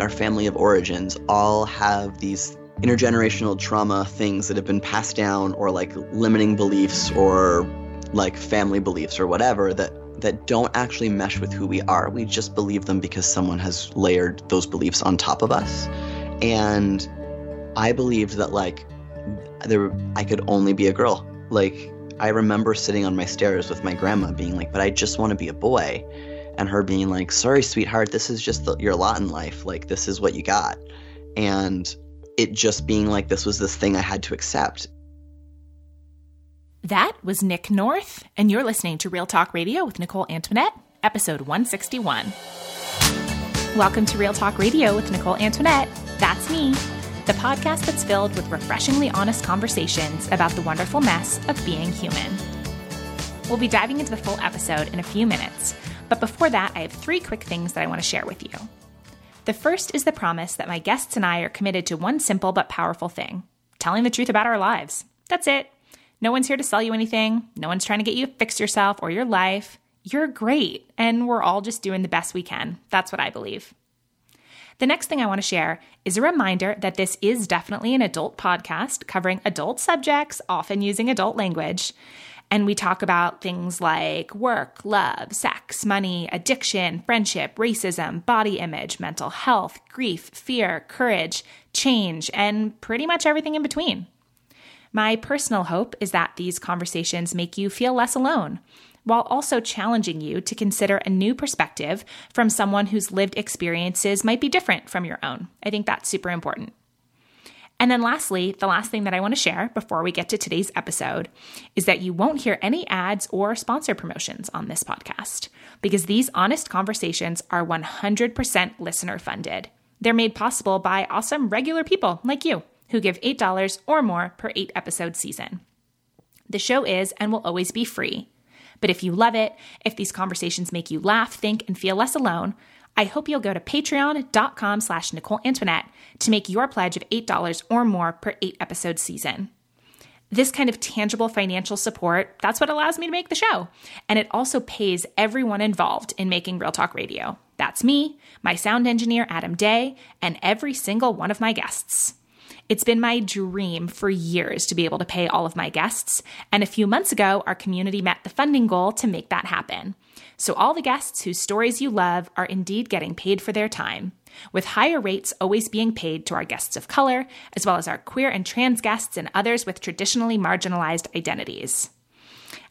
our family of origins all have these intergenerational trauma things that have been passed down or like limiting beliefs or like family beliefs or whatever that that don't actually mesh with who we are. We just believe them because someone has layered those beliefs on top of us. And I believed that like there I could only be a girl. Like I remember sitting on my stairs with my grandma being like, "But I just want to be a boy." And her being like, "Sorry, sweetheart, this is just the, your lot in life. Like this is what you got." And it just being like this was this thing I had to accept. That was Nick North, and you're listening to Real Talk Radio with Nicole Antoinette, episode 161. Welcome to Real Talk Radio with Nicole Antoinette. That's me, the podcast that's filled with refreshingly honest conversations about the wonderful mess of being human. We'll be diving into the full episode in a few minutes, but before that, I have three quick things that I want to share with you. The first is the promise that my guests and I are committed to one simple but powerful thing telling the truth about our lives. That's it. No one's here to sell you anything. No one's trying to get you to fix yourself or your life. You're great, and we're all just doing the best we can. That's what I believe. The next thing I want to share is a reminder that this is definitely an adult podcast covering adult subjects, often using adult language. And we talk about things like work, love, sex, money, addiction, friendship, racism, body image, mental health, grief, fear, courage, change, and pretty much everything in between. My personal hope is that these conversations make you feel less alone, while also challenging you to consider a new perspective from someone whose lived experiences might be different from your own. I think that's super important. And then, lastly, the last thing that I want to share before we get to today's episode is that you won't hear any ads or sponsor promotions on this podcast because these honest conversations are 100% listener funded. They're made possible by awesome regular people like you who give $8 or more per eight episode season. The show is and will always be free. But if you love it, if these conversations make you laugh, think, and feel less alone, I hope you'll go to patreon.com slash Nicole Antoinette to make your pledge of $8 or more per eight episode season. This kind of tangible financial support, that's what allows me to make the show. And it also pays everyone involved in making Real Talk Radio. That's me, my sound engineer, Adam Day, and every single one of my guests. It's been my dream for years to be able to pay all of my guests, and a few months ago, our community met the funding goal to make that happen. So, all the guests whose stories you love are indeed getting paid for their time, with higher rates always being paid to our guests of color, as well as our queer and trans guests and others with traditionally marginalized identities.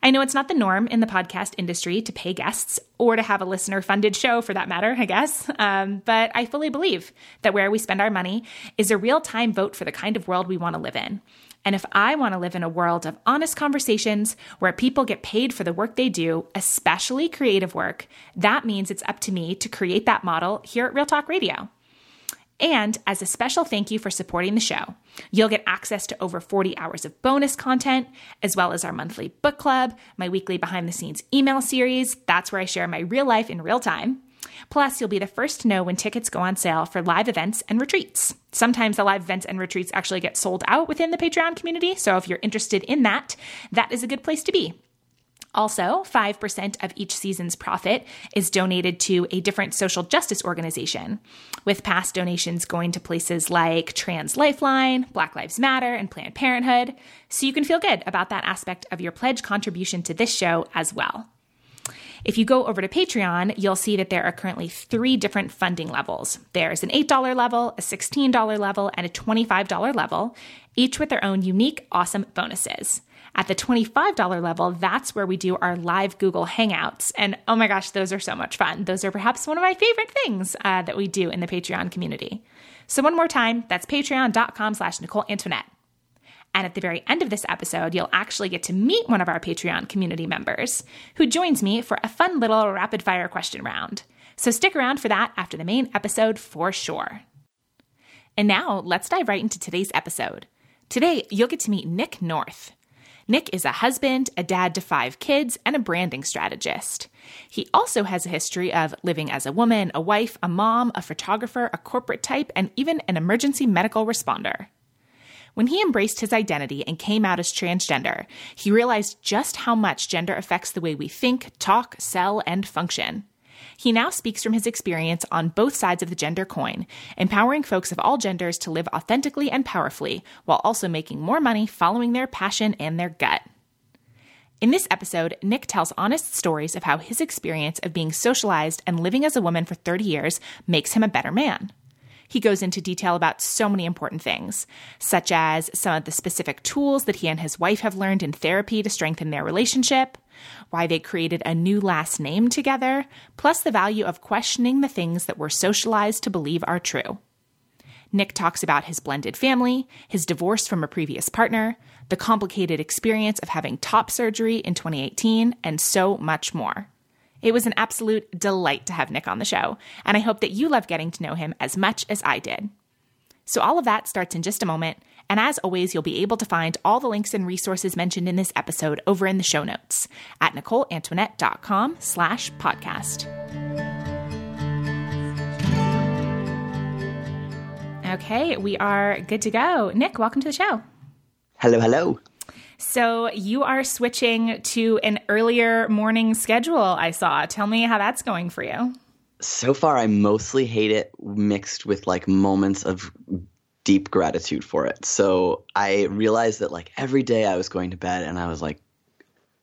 I know it's not the norm in the podcast industry to pay guests or to have a listener funded show for that matter, I guess. Um, but I fully believe that where we spend our money is a real time vote for the kind of world we want to live in. And if I want to live in a world of honest conversations where people get paid for the work they do, especially creative work, that means it's up to me to create that model here at Real Talk Radio. And as a special thank you for supporting the show, you'll get access to over 40 hours of bonus content, as well as our monthly book club, my weekly behind the scenes email series. That's where I share my real life in real time. Plus, you'll be the first to know when tickets go on sale for live events and retreats. Sometimes the live events and retreats actually get sold out within the Patreon community, so if you're interested in that, that is a good place to be. Also, 5% of each season's profit is donated to a different social justice organization, with past donations going to places like Trans Lifeline, Black Lives Matter, and Planned Parenthood. So you can feel good about that aspect of your pledge contribution to this show as well. If you go over to Patreon, you'll see that there are currently three different funding levels. There's an $8 level, a $16 level, and a $25 level, each with their own unique, awesome bonuses. At the $25 level, that's where we do our live Google Hangouts. And oh my gosh, those are so much fun. Those are perhaps one of my favorite things uh, that we do in the Patreon community. So one more time, that's patreon.com slash Nicole Antoinette. And at the very end of this episode, you'll actually get to meet one of our Patreon community members who joins me for a fun little rapid fire question round. So stick around for that after the main episode for sure. And now let's dive right into today's episode. Today, you'll get to meet Nick North. Nick is a husband, a dad to five kids, and a branding strategist. He also has a history of living as a woman, a wife, a mom, a photographer, a corporate type, and even an emergency medical responder. When he embraced his identity and came out as transgender, he realized just how much gender affects the way we think, talk, sell, and function. He now speaks from his experience on both sides of the gender coin, empowering folks of all genders to live authentically and powerfully while also making more money following their passion and their gut. In this episode, Nick tells honest stories of how his experience of being socialized and living as a woman for 30 years makes him a better man. He goes into detail about so many important things, such as some of the specific tools that he and his wife have learned in therapy to strengthen their relationship, why they created a new last name together, plus the value of questioning the things that we're socialized to believe are true. Nick talks about his blended family, his divorce from a previous partner, the complicated experience of having top surgery in 2018, and so much more. It was an absolute delight to have Nick on the show, and I hope that you love getting to know him as much as I did. So, all of that starts in just a moment, and as always, you'll be able to find all the links and resources mentioned in this episode over in the show notes at NicoleAntoinette.com slash podcast. Okay, we are good to go. Nick, welcome to the show. Hello, hello. So you are switching to an earlier morning schedule, I saw. Tell me how that's going for you. So far, I mostly hate it mixed with like moments of deep gratitude for it. So I realized that like every day I was going to bed and I was like,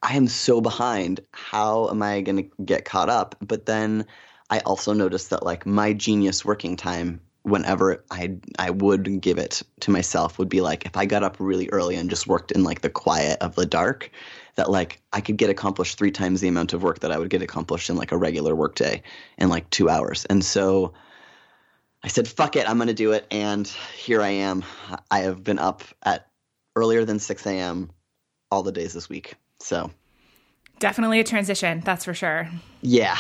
I am so behind. How am I going to get caught up? But then I also noticed that like my genius working time whenever I I would give it to myself would be like if I got up really early and just worked in like the quiet of the dark, that like I could get accomplished three times the amount of work that I would get accomplished in like a regular workday in like two hours. And so I said, fuck it, I'm gonna do it. And here I am. I have been up at earlier than six AM all the days this week. So definitely a transition, that's for sure. Yeah.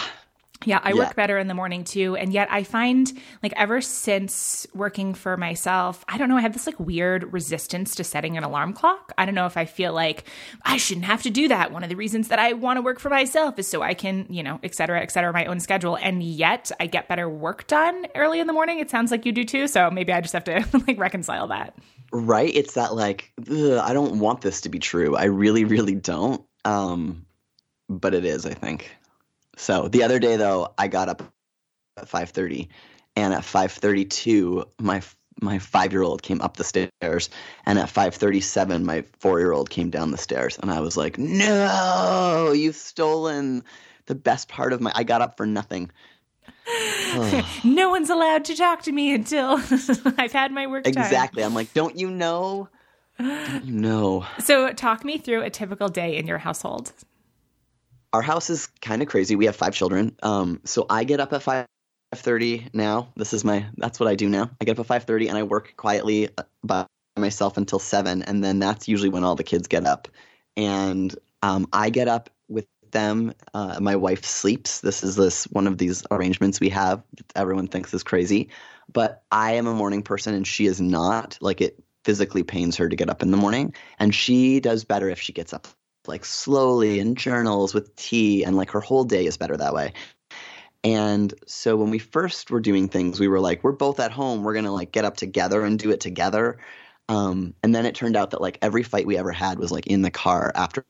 Yeah, I work better in the morning too. And yet I find like ever since working for myself, I don't know, I have this like weird resistance to setting an alarm clock. I don't know if I feel like I shouldn't have to do that. One of the reasons that I want to work for myself is so I can, you know, et cetera, et cetera, my own schedule. And yet I get better work done early in the morning. It sounds like you do too. So maybe I just have to like reconcile that. Right. It's that like, I don't want this to be true. I really, really don't. Um, but it is, I think. So the other day though, I got up at 5:30 and at 5:32 my my 5-year-old came up the stairs and at 5:37 my 4-year-old came down the stairs and I was like, "No, you've stolen the best part of my I got up for nothing." no one's allowed to talk to me until I've had my work done. Exactly. I'm like, "Don't you know?" Don't you know? So, talk me through a typical day in your household our house is kind of crazy. We have five children. Um, so I get up at five thirty now. This is my that's what I do now. I get up at five thirty and I work quietly uh, by myself until seven, and then that's usually when all the kids get up. And um, I get up with them. Uh, my wife sleeps. This is this one of these arrangements we have. Everyone thinks is crazy, but I am a morning person and she is not. Like it physically pains her to get up in the morning, and she does better if she gets up like slowly in journals with tea and like her whole day is better that way. And so when we first were doing things we were like we're both at home. We're gonna like get up together and do it together. Um, and then it turned out that like every fight we ever had was like in the car after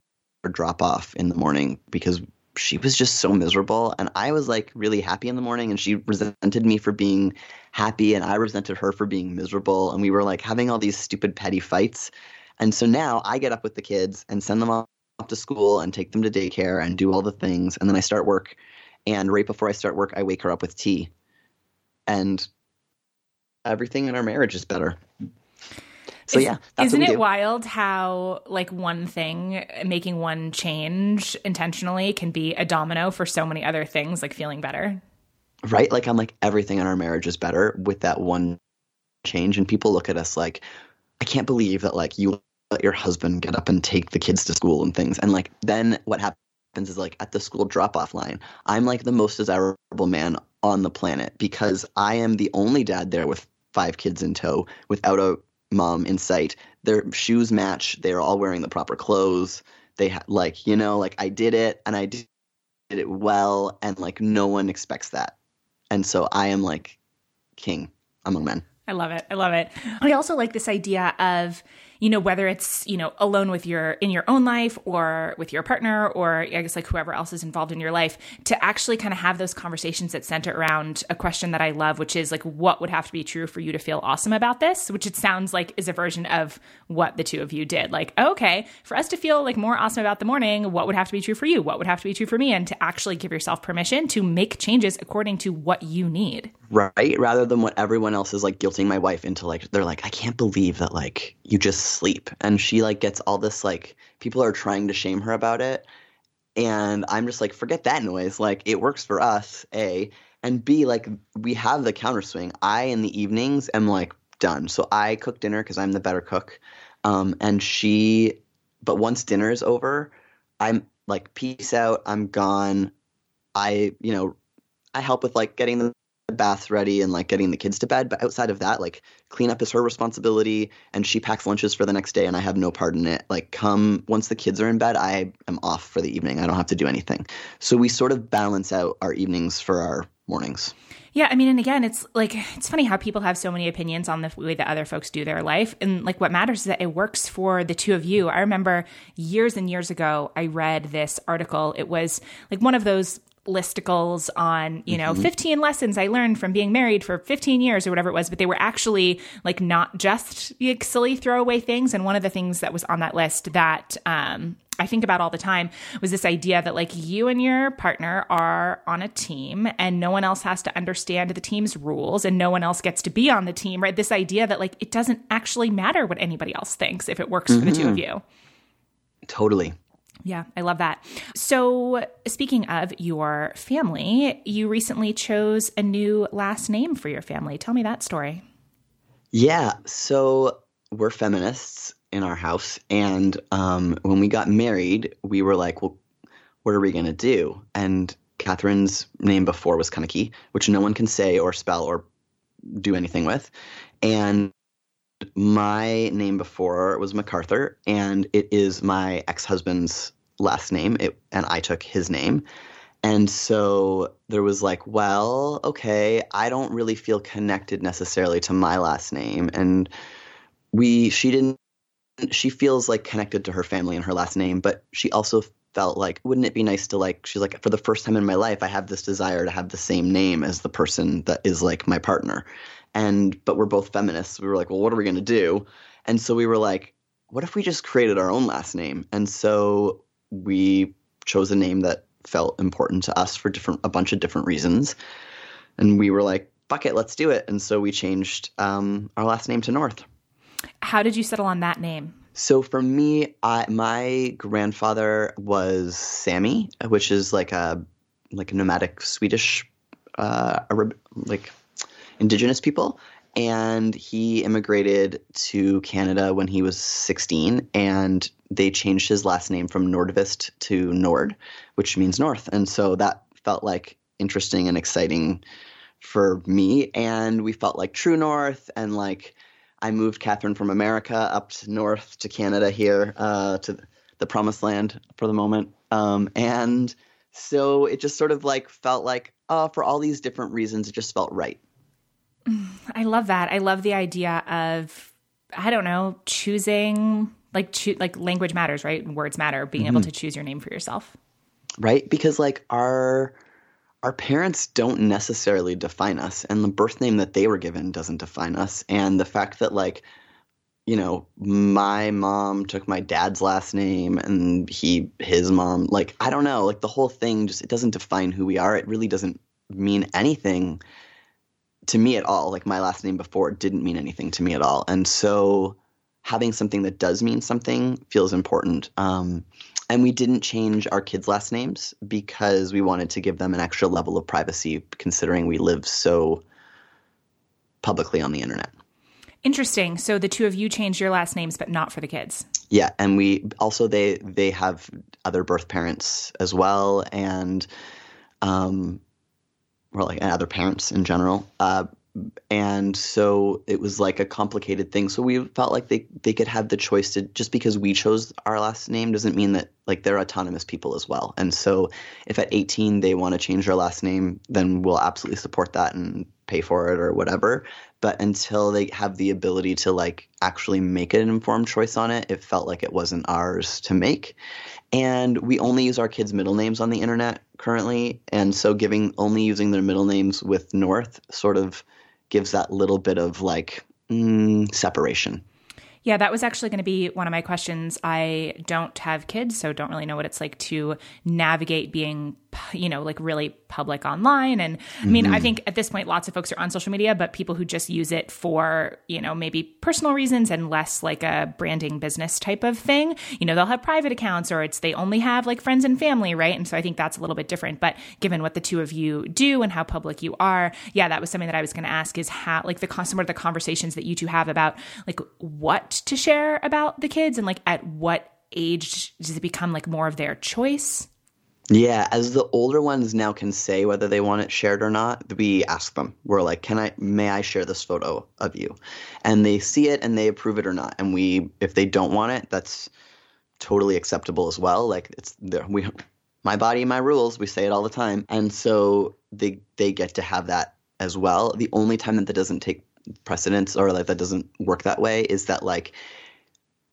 drop off in the morning because she was just so miserable. And i was like really happy in the morning and she resented me for being happy and i resented her for being miserable. And we were like having all these stupid petty fights. And so now i get up with the kids and send them off to school and take them to daycare and do all the things. And then I start work. And right before I start work, I wake her up with tea. And everything in our marriage is better. So yeah, isn't it wild how like one thing, making one change intentionally, can be a domino for so many other things, like feeling better? Right. Like I'm like everything in our marriage is better with that one change, and people look at us like, I can't believe that like you let your husband get up and take the kids to school and things. And like then what happens is like at the school drop off line, I'm like the most desirable man on the planet because I am the only dad there with five kids in tow without a mom in sight. Their shoes match. They're all wearing the proper clothes. They ha- like, you know, like I did it and I did it well and like no one expects that. And so I am like king among men. I love it. I love it. I also like this idea of you know, whether it's, you know, alone with your, in your own life or with your partner or I guess like whoever else is involved in your life, to actually kind of have those conversations that center around a question that I love, which is like, what would have to be true for you to feel awesome about this? Which it sounds like is a version of what the two of you did. Like, okay, for us to feel like more awesome about the morning, what would have to be true for you? What would have to be true for me? And to actually give yourself permission to make changes according to what you need. Right. Rather than what everyone else is like guilting my wife into like, they're like, I can't believe that like you just sleep. And she like gets all this like people are trying to shame her about it. And i'm just like forget that noise. Like it works for us a. And b like we have the counter swing. I in the evenings am like done. So i cook dinner because i'm the better cook. Um, and she but once dinner is over i'm like peace out. I'm gone. I you know i help with like getting the baths ready and like getting the kids to bed. But outside of that, like cleanup is her responsibility and she packs lunches for the next day and I have no part in it. Like come once the kids are in bed, I am off for the evening. I don't have to do anything. So we sort of balance out our evenings for our mornings. Yeah, I mean, and again, it's like it's funny how people have so many opinions on the way that other folks do their life, and like what matters is that it works for the two of you. I remember years and years ago, I read this article. It was like one of those listicles on, you know, mm-hmm. 15 lessons I learned from being married for 15 years or whatever it was, but they were actually like not just like, silly throwaway things. And one of the things that was on that list that um, I think about all the time was this idea that like you and your partner are on a team and no one else has to understand the team's rules and no one else gets to be on the team, right? This idea that like it doesn't actually matter what anybody else thinks if it works mm-hmm. for the two of mm-hmm. you. Totally. Yeah, I love that. So, speaking of your family, you recently chose a new last name for your family. Tell me that story. Yeah, so we're feminists in our house, and um, when we got married, we were like, "Well, what are we gonna do?" And Catherine's name before was Kaneki, which no one can say or spell or do anything with, and my name before was MacArthur, and it is my ex husband's last name, it, and I took his name. And so there was like, well, okay, I don't really feel connected necessarily to my last name. And we, she didn't, she feels like connected to her family and her last name, but she also felt like, wouldn't it be nice to like, she's like, for the first time in my life, I have this desire to have the same name as the person that is like my partner and but we're both feminists. We were like, well, what are we going to do? And so we were like, what if we just created our own last name? And so we chose a name that felt important to us for different a bunch of different reasons. And we were like, fuck it, let's do it. And so we changed um, our last name to North. How did you settle on that name? So for me, I, my grandfather was Sami, which is like a like a nomadic Swedish, uh, like indigenous people. And he immigrated to Canada when he was 16, and they changed his last name from Nordvist to Nord, which means north. And so that felt like interesting and exciting for me. And we felt like true north. And like I moved Catherine from America up north to Canada here uh, to the promised land for the moment. Um, and so it just sort of like felt like, uh, for all these different reasons, it just felt right. I love that. I love the idea of I don't know, choosing like cho- like language matters, right? Words matter, being mm-hmm. able to choose your name for yourself. Right? Because like our our parents don't necessarily define us and the birth name that they were given doesn't define us and the fact that like you know my mom took my dad's last name and he his mom like i don't know like the whole thing just it doesn't define who we are it really doesn't mean anything to me at all. Like my last name before didn't mean anything to me at all. And so having something that does mean something feels important. Um, and we didn't change our kids' last names because we wanted to give them an extra level of privacy, considering we live so publicly on the internet. Interesting. So the two of you changed your last names, but not for the kids. Yeah, and we also they they have other birth parents as well, and um, or like and other parents in general. Uh, and so it was like a complicated thing. So we felt like they they could have the choice to just because we chose our last name doesn't mean that like they're autonomous people as well. And so if at 18 they want to change their last name, then we'll absolutely support that and pay for it or whatever. But until they have the ability to like actually make an informed choice on it, it felt like it wasn't ours to make. And we only use our kids' middle names on the internet currently, and so giving only using their middle names with North sort of gives that little bit of like mm, separation. Yeah, that was actually going to be one of my questions. I don't have kids, so don't really know what it's like to navigate being you know, like really public online. And I mean, mm-hmm. I think at this point, lots of folks are on social media, but people who just use it for, you know, maybe personal reasons and less like a branding business type of thing, you know, they'll have private accounts or it's they only have like friends and family, right? And so I think that's a little bit different. But given what the two of you do and how public you are, yeah, that was something that I was going to ask is how, like, the some of the conversations that you two have about like what to share about the kids and like at what age does it become like more of their choice? Yeah, as the older ones now can say whether they want it shared or not, we ask them. We're like, "Can I may I share this photo of you?" And they see it and they approve it or not. And we if they don't want it, that's totally acceptable as well. Like it's there we my body, my rules, we say it all the time. And so they they get to have that as well. The only time that that doesn't take precedence or like that doesn't work that way is that like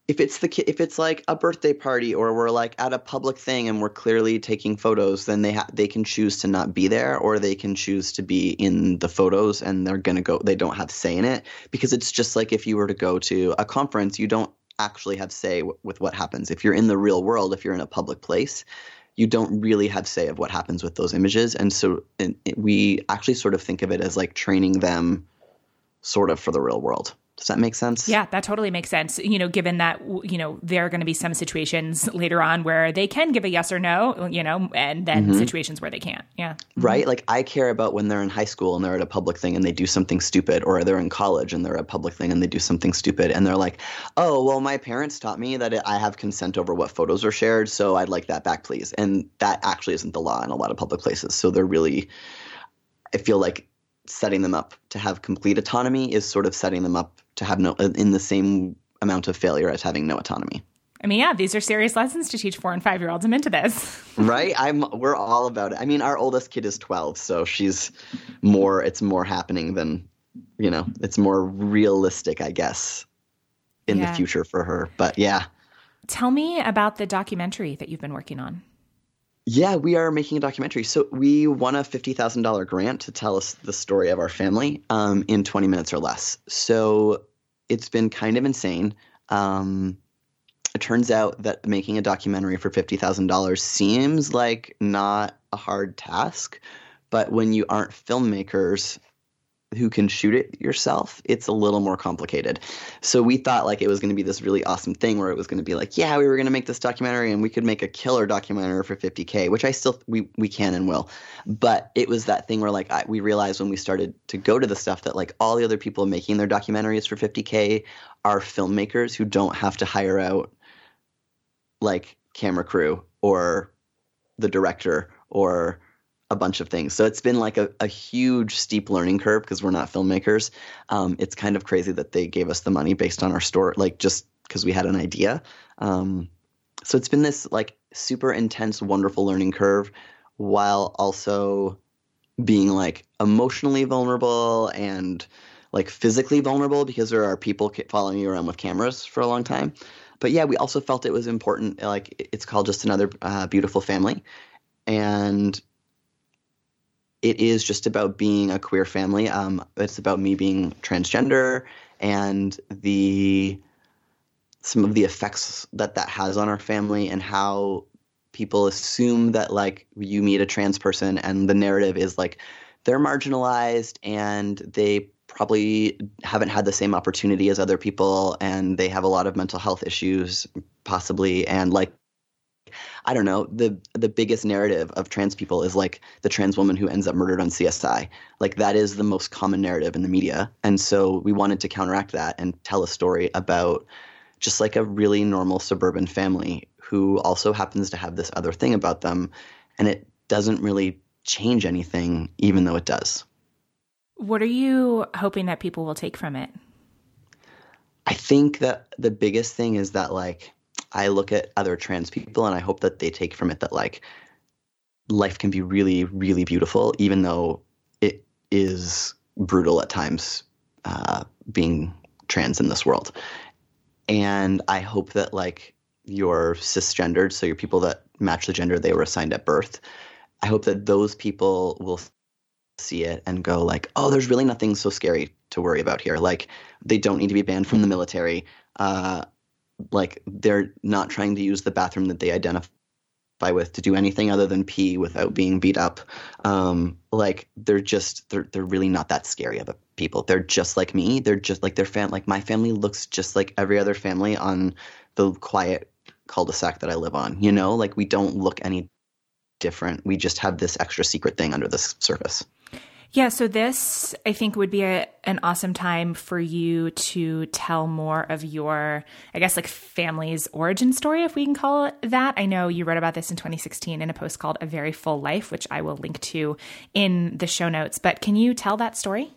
if it's the if it's like a birthday party or we're like at a public thing and we're clearly taking photos then they ha- they can choose to not be there or they can choose to be in the photos and they're to go they don't have say in it because it's just like if you were to go to a conference you don't actually have say w- with what happens. If you're in the real world if you're in a public place you don't really have say of what happens with those images. And so and it, we actually sort of think of it as like training them sort of for the real world does that make sense? Yeah, that totally makes sense. You know, given that, you know, there are going to be some situations later on where they can give a yes or no, you know, and then mm-hmm. situations where they can't. Yeah. Right. Like I care about when they're in high school and they're at a public thing and they do something stupid, or they're in college and they're at a public thing and they do something stupid. And they're like, oh, well, my parents taught me that I have consent over what photos are shared. So I'd like that back, please. And that actually isn't the law in a lot of public places. So they're really, I feel like setting them up to have complete autonomy is sort of setting them up to have no in the same amount of failure as having no autonomy. I mean, yeah, these are serious lessons to teach four and five year olds. I'm into this. right? I'm. We're all about it. I mean, our oldest kid is 12, so she's more. It's more happening than, you know, it's more realistic, I guess, in yeah. the future for her. But yeah. Tell me about the documentary that you've been working on. Yeah, we are making a documentary. So we won a fifty thousand dollar grant to tell us the story of our family um, in twenty minutes or less. So it's been kind of insane. Um, it turns out that making a documentary for fifty thousand dollars seems like not a hard task, but when you aren't filmmakers, who can shoot it yourself, it's a little more complicated. So we thought like it was going to be this really awesome thing where it was going to be like, yeah, we were going to make this documentary and we could make a killer documentary for 50k, which I still we we can and will. But it was that thing where like I, we realized when we started to go to the stuff that like all the other people making their documentaries for 50k are filmmakers who don't have to hire out like camera crew or the director or a bunch of things. So it's been like a, a huge steep learning curve because we're not filmmakers. Um, it's kind of crazy that they gave us the money based on our store, like just because we had an idea. Um, so it's been this like super intense, wonderful learning curve while also being like emotionally vulnerable and like physically vulnerable because there are people following you around with cameras for a long time. But yeah, we also felt it was important. Like it's called just another uh, beautiful family, and it is just about being a queer family. Um, it's about me being transgender and the some of the effects that that has on our family and how people assume that like you meet a trans person and the narrative is like they're marginalized and they probably haven't had the same opportunity as other people and they have a lot of mental health issues possibly and like I don't know, the the biggest narrative of trans people is like the trans woman who ends up murdered on CSI. Like that is the most common narrative in the media. And so we wanted to counteract that and tell a story about just like a really normal suburban family who also happens to have this other thing about them and it doesn't really change anything even though it does. What are you hoping that people will take from it? I think that the biggest thing is that like I look at other trans people and I hope that they take from it that like life can be really, really beautiful, even though it is brutal at times uh, being trans in this world. And I hope that like you're cisgendered, so you're people that match the gender they were assigned at birth. I hope that those people will see it and go like, oh, there's really nothing so scary to worry about here. Like they don't need to be banned from the military. Uh, like they're not trying to use the bathroom that they identify with to do anything other than pee without being beat up. Um, like they're just they're they're really not that scary of a people. They're just like me. They're just like their fam. Like my family looks just like every other family on the quiet cul-de-sac that I live on. You know, like we don't look any different. We just have this extra secret thing under the surface. Yeah, so this I think would be a, an awesome time for you to tell more of your, I guess, like family's origin story, if we can call it that. I know you wrote about this in 2016 in a post called A Very Full Life, which I will link to in the show notes. But can you tell that story?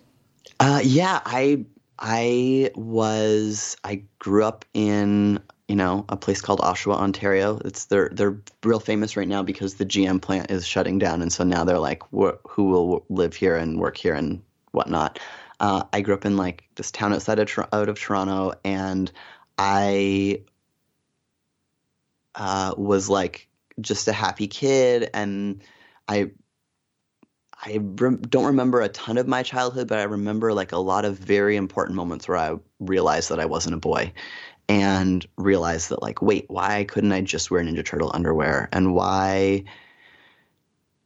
Uh, yeah, I I was I grew up in you know, a place called Oshawa, Ontario. It's they're they're real famous right now because the GM plant is shutting down, and so now they're like, who will live here and work here and whatnot. Uh, I grew up in like this town outside of out of Toronto, and I uh, was like just a happy kid, and I I re- don't remember a ton of my childhood, but I remember like a lot of very important moments where I realized that I wasn't a boy and realize that like wait why couldn't i just wear ninja turtle underwear? And why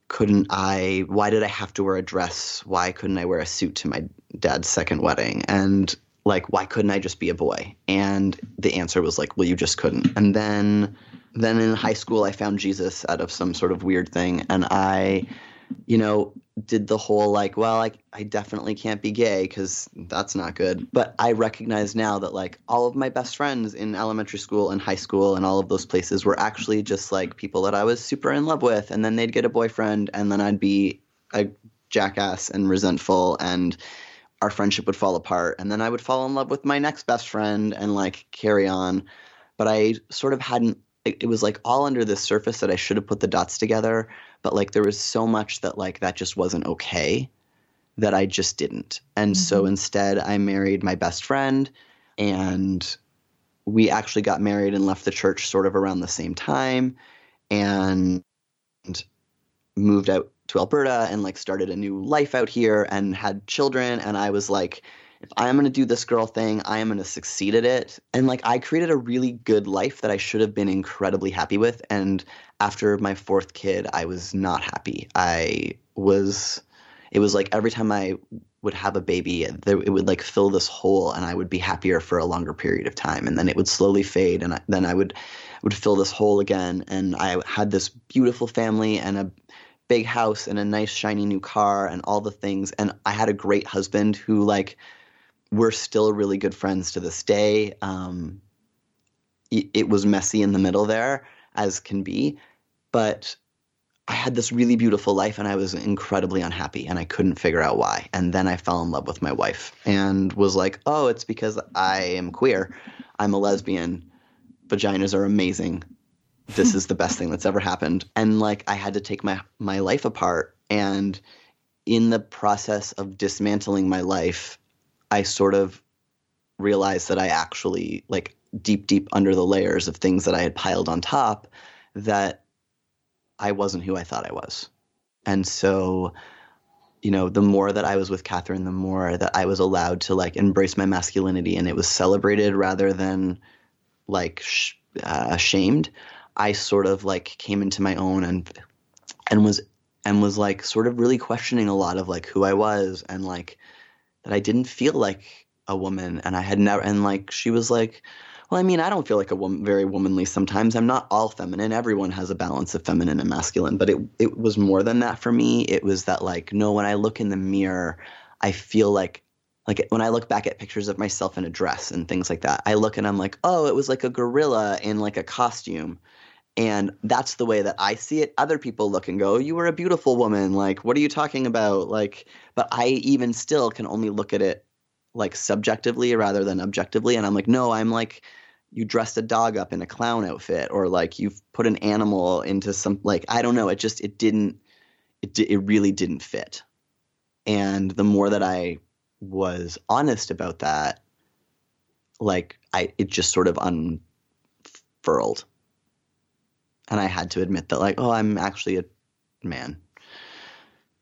couldn't i why did i have to wear a dress? Why couldn't i wear a suit to my dad's second wedding? And like why couldn't i just be a boy? And the answer was like well you just couldn't. And then then in high school i found jesus out of some sort of weird thing. And i you know did the whole like, well, I, I definitely can't be gay because that's not good. But I recognize now that like all of my best friends in elementary school and high school and all of those places were actually just like people that I was super in love with. And then they'd get a boyfriend and then I'd be a jackass and resentful and our friendship would fall apart. And then I would fall in love with my next best friend and like carry on. But I sort of hadn't it was like all under the surface that I should have put the dots together, but like there was so much that like that just wasn't okay that I just didn't. And mm-hmm. so instead I married my best friend and we actually got married and left the church sort of around the same time and moved out to Alberta and like started a new life out here and had children and I was like if I am going to do this girl thing, I am going to succeed at it. And like I created a really good life that I should have been incredibly happy with. And after my fourth kid, I was not happy. I was, it was like every time I would have a baby, it would like fill this hole and I would be happier for a longer period of time. And then it would slowly fade. And I, then I would, would fill this hole again. And I had this beautiful family and a, big house and a nice shiny new car and all the things and I had a great husband who like we're still really good friends to this day. Um, it, it was messy in the middle there, as can be, but I had this really beautiful life and I was incredibly unhappy and I couldn't figure out why. And then I fell in love with my wife and was like, oh, it's because I am queer. I'm a lesbian. Vaginas are amazing. This is the best thing that's ever happened. And like I had to take my my life apart and in the process of dismantling my life I sort of realized that I actually like deep deep under the layers of things that I had piled on top that I wasn't who I thought I was. And so you know, the more that I was with Catherine, the more that I was allowed to like embrace my masculinity and it was celebrated rather than like sh- uh, ashamed. I sort of like came into my own and and was and was like sort of really questioning a lot of like who I was and like that I didn't feel like a woman and I had never and like she was like well I mean I don't feel like a woman very womanly sometimes. I'm not all feminine. Everyone has a balance of feminine and masculine. But it it was more than that for me. It was that like no when I look in the mirror I feel like like when I look back at pictures of myself in a dress and things like that I look and I'm like oh it was like a gorilla in like a costume and that's the way that I see it. Other people look and go, oh, "You were a beautiful woman." Like, what are you talking about? Like, but I even still can only look at it like subjectively rather than objectively. And I'm like, no, I'm like, you dressed a dog up in a clown outfit, or like you've put an animal into some like I don't know. It just it didn't it it really didn't fit. And the more that I was honest about that, like I it just sort of unfurled. And I had to admit that like, oh, I'm actually a man.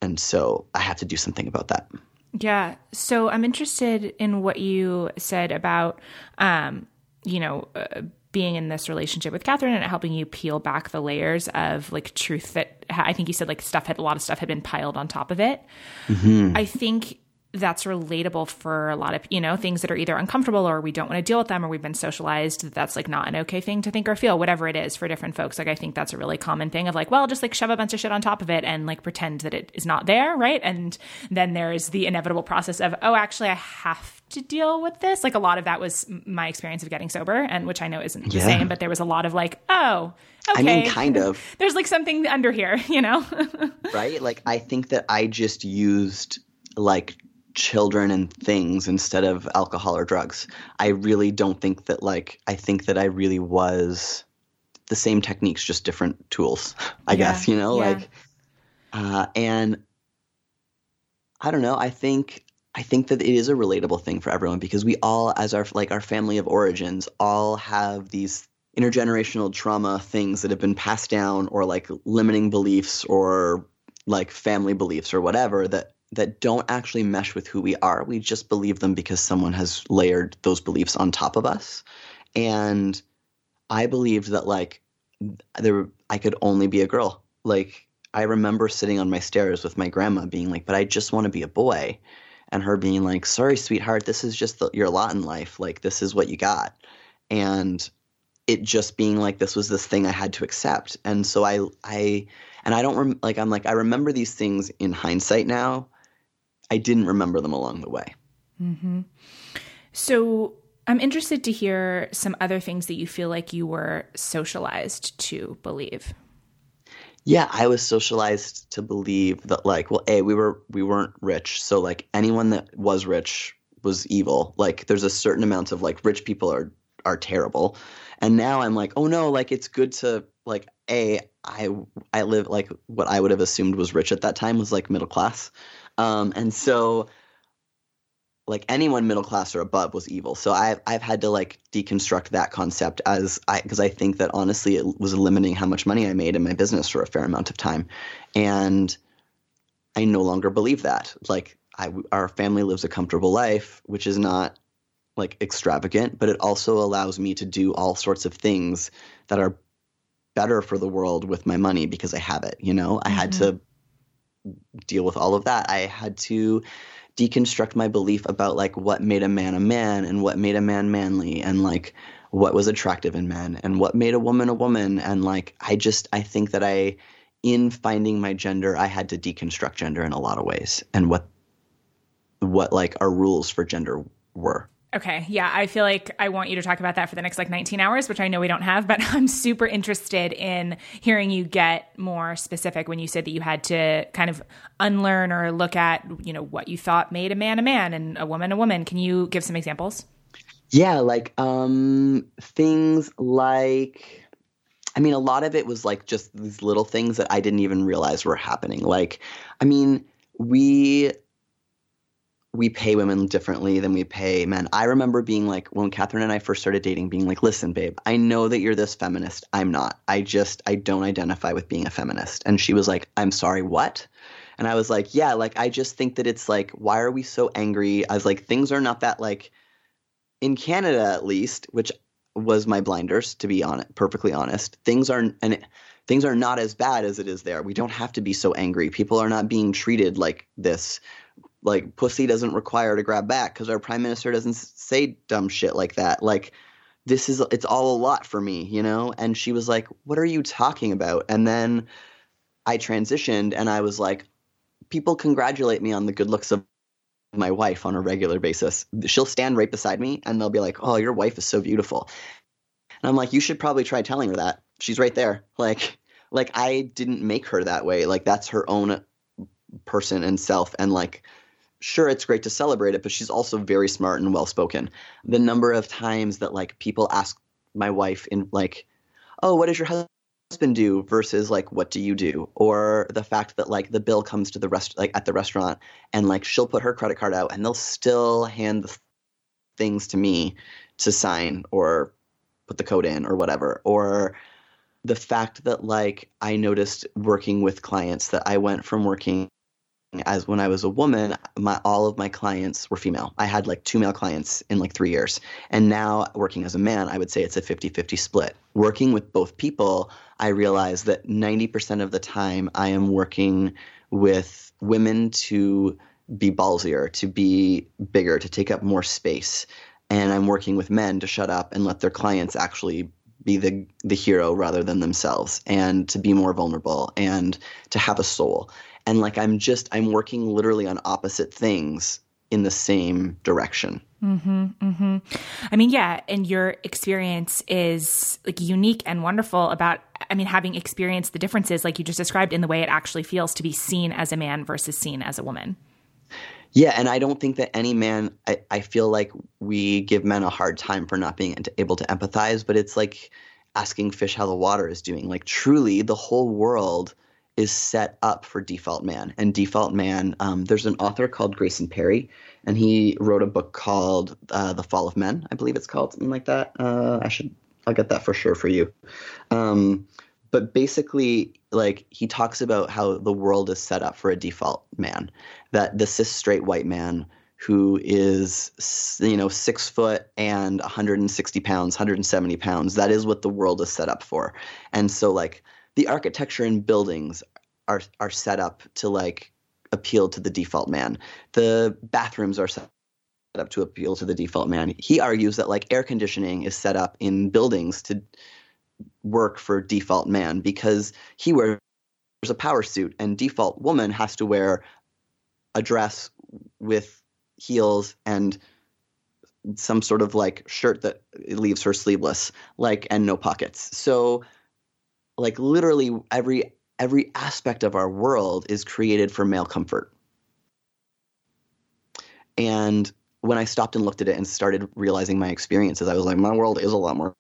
And so I have to do something about that. Yeah. So I'm interested in what you said about, um, you know, uh, being in this relationship with Catherine and helping you peel back the layers of like truth that I think you said like stuff had a lot of stuff had been piled on top of it. Mm-hmm. I think that's relatable for a lot of you know things that are either uncomfortable or we don't want to deal with them or we've been socialized that that's like not an okay thing to think or feel whatever it is for different folks like i think that's a really common thing of like well just like shove a bunch of shit on top of it and like pretend that it is not there right and then there's the inevitable process of oh actually i have to deal with this like a lot of that was my experience of getting sober and which i know isn't yeah. the same but there was a lot of like oh Okay. I mean, kind of. There's like something under here, you know? right? Like, I think that I just used like children and things instead of alcohol or drugs. I really don't think that like I think that I really was the same techniques, just different tools. I yeah, guess you know, yeah. like, uh, and I don't know. I think I think that it is a relatable thing for everyone because we all, as our like our family of origins, all have these intergenerational trauma things that have been passed down or like limiting beliefs or like family beliefs or whatever that that don't actually mesh with who we are. We just believe them because someone has layered those beliefs on top of us. And I believed that like there I could only be a girl. Like I remember sitting on my stairs with my grandma being like, "But I just want to be a boy." And her being like, "Sorry, sweetheart, this is just the, your lot in life. Like this is what you got." And it just being like this was this thing I had to accept. And so I I and I don't rem- like I'm like I remember these things in hindsight now I didn't remember them along the way. Mm-hmm. So I'm interested to hear some other things that you feel like you were socialized to believe. Yeah, I was socialized to believe that like, well, a we were we weren't rich, so like anyone that was rich was evil. Like there's a certain amount of like rich people are are terrible. And now I'm like, oh no, like it's good to like a I I live like what I would have assumed was rich at that time was like middle class. Um, and so like anyone middle class or above was evil. So I've I've had to like deconstruct that concept as I because I think that honestly it was limiting how much money I made in my business for a fair amount of time, and I no longer believe that. Like I our family lives a comfortable life, which is not like extravagant, but it also allows me to do all sorts of things that are better for the world with my money because I have it. You know, I mm-hmm. had to deal with all of that. I had to deconstruct my belief about like what made a man a man and what made a man manly and like what was attractive in men and what made a woman a woman and like I just I think that I in finding my gender I had to deconstruct gender in a lot of ways and what what like our rules for gender were. Okay. Yeah. I feel like I want you to talk about that for the next like 19 hours, which I know we don't have, but I'm super interested in hearing you get more specific when you said that you had to kind of unlearn or look at, you know, what you thought made a man a man and a woman a woman. Can you give some examples? Yeah. Like, um, things like, I mean, a lot of it was like just these little things that I didn't even realize were happening. Like, I mean, we we pay women differently than we pay men. I remember being like, when Catherine and I first started dating, being like, listen, babe, I know that you're this feminist. I'm not. I just, I don't identify with being a feminist. And she was like, I'm sorry, what? And I was like, yeah, like, I just think that it's like, why are we so angry? I was like, things are not that, like, in Canada at least, which was my blinders, to be honest, perfectly honest, things are, and it, things are not as bad as it is there. We don't have to be so angry. People are not being treated like this like pussy doesn't require to grab back because our prime minister doesn't say dumb shit like that. Like this is it's all a lot for me you know? And she was like what are you talking about? And then i transitioned and i was like people congratulate me on the good looks of my wife on a regular basis. She'll stand right beside me and they'll be like oh your wife is so beautiful and i'm like you should probably try telling her that. She's right there. Like like i didn't make her that way. Like that's her own person and self and like sure it's great to celebrate it but she's also very smart and well spoken the number of times that like people ask my wife in like oh what does your husband do versus like what do you do? Or the fact that like the bill comes to the rest like at the restaurant and like she'll put her credit card out and they'll still hand the things to me to sign or put the code in or whatever. Or the fact that like I noticed working with clients that I went from working as when I was a woman, my all of my clients were female. I had like two male clients in like 3 years. And now working as a man, I would say it's a 50-50 split. Working with both people, I realized that 90% of the time I am working with women to be ballsier, to be bigger, to take up more space. And I'm working with men to shut up and let their clients actually be the the hero rather than themselves and to be more vulnerable and to have a soul and like i'm just i'm working literally on opposite things in the same direction mm-hmm, mm-hmm. i mean yeah and your experience is like unique and wonderful about i mean having experienced the differences like you just described in the way it actually feels to be seen as a man versus seen as a woman yeah, and I don't think that any man, I, I feel like we give men a hard time for not being able to empathize, but it's like asking fish how the water is doing. Like, truly, the whole world is set up for default man. And default man, um, there's an author called Grayson Perry, and he wrote a book called uh, The Fall of Men, I believe it's called, something like that. Uh, I should, I'll get that for sure for you. Um, but basically, like he talks about how the world is set up for a default man, that the cis straight white man who is you know six foot and 160 pounds 170 pounds that is what the world is set up for and so like the architecture in buildings are are set up to like appeal to the default man. The bathrooms are set up to appeal to the default man. He argues that like air conditioning is set up in buildings to work for default man because he wears a power suit and default woman has to wear a dress with heels and some sort of like shirt that leaves her sleeveless like and no pockets. So like literally every every aspect of our world is created for male comfort and when i stopped and looked at it and started realizing my experiences i was like my world is a lot more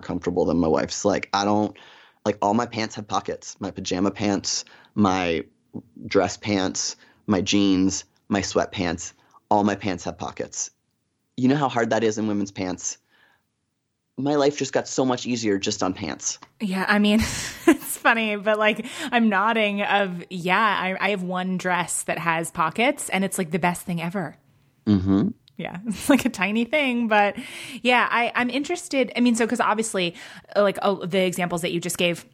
comfortable than my wife's. Like I don't like all my pants have pockets. My pajama pants, my dress pants, my jeans, my sweatpants, all my pants have pockets. You know how hard that is in women's pants? My life just got so much easier just on pants. Yeah, I mean, it's funny, but like I'm nodding of yeah, I, I have one dress that has pockets and it's like the best thing ever. Mm-hmm yeah it's like a tiny thing but yeah I, i'm interested i mean so because obviously like oh, the examples that you just gave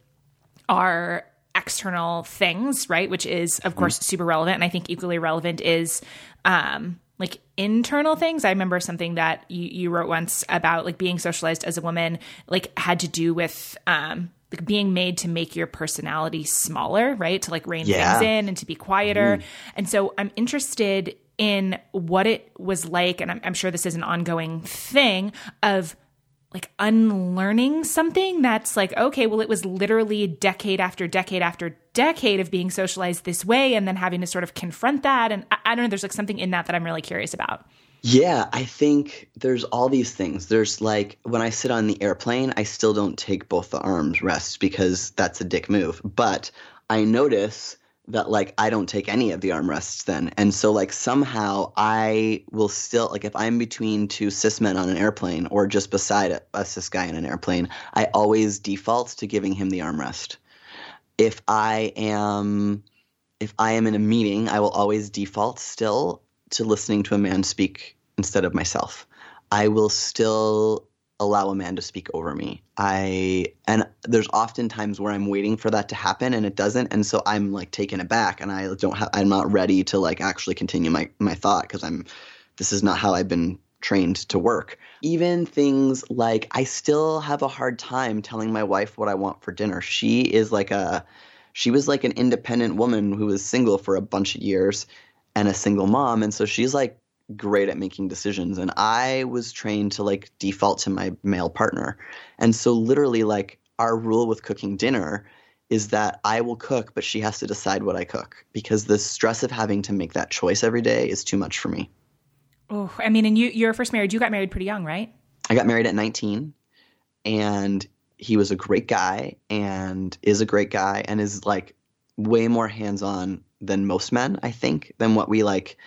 are external things right which is of course mm-hmm. super relevant and i think equally relevant is um like internal things i remember something that you, you wrote once about like being socialized as a woman like had to do with um like being made to make your personality smaller, right? To like rein yeah. things in and to be quieter. Mm. And so I'm interested in what it was like, and I'm, I'm sure this is an ongoing thing of like unlearning something that's like okay well it was literally decade after decade after decade of being socialized this way and then having to sort of confront that. And I, I, don't know there's like something in that that i'm really curious about. Yeah i think there's all these things. There's like when i sit on the airplane i still don't take both the arms rests because that's a dick move. But i notice that like I don't take any of the armrests then. And so like somehow I will still like if I'm between two cis men on an airplane or just beside a, a cis guy in an airplane, I always default to giving him the armrest. If I am if I am in a meeting, I will always default still to listening to a man speak instead of myself. I will still allow a man to speak over me. I and there's often times where I'm waiting for that to happen and it doesn't, and so I'm like taken aback and I don't have I'm not ready to like actually continue my my thought because I'm this is not how I've been trained to work. Even things like I still have a hard time telling my wife what I want for dinner. She is like a she was like an independent woman who was single for a bunch of years and a single mom and so she's like great at making decisions and i was trained to like default to my male partner. And so literally like our rule with cooking dinner is that i will cook but she has to decide what i cook because the stress of having to make that choice every day is too much for me. Oh i mean and you you're first married you got married pretty young right? I got married at 19 and he was a great guy and is a great guy and is like way more hands-on than most men, I think, than what we like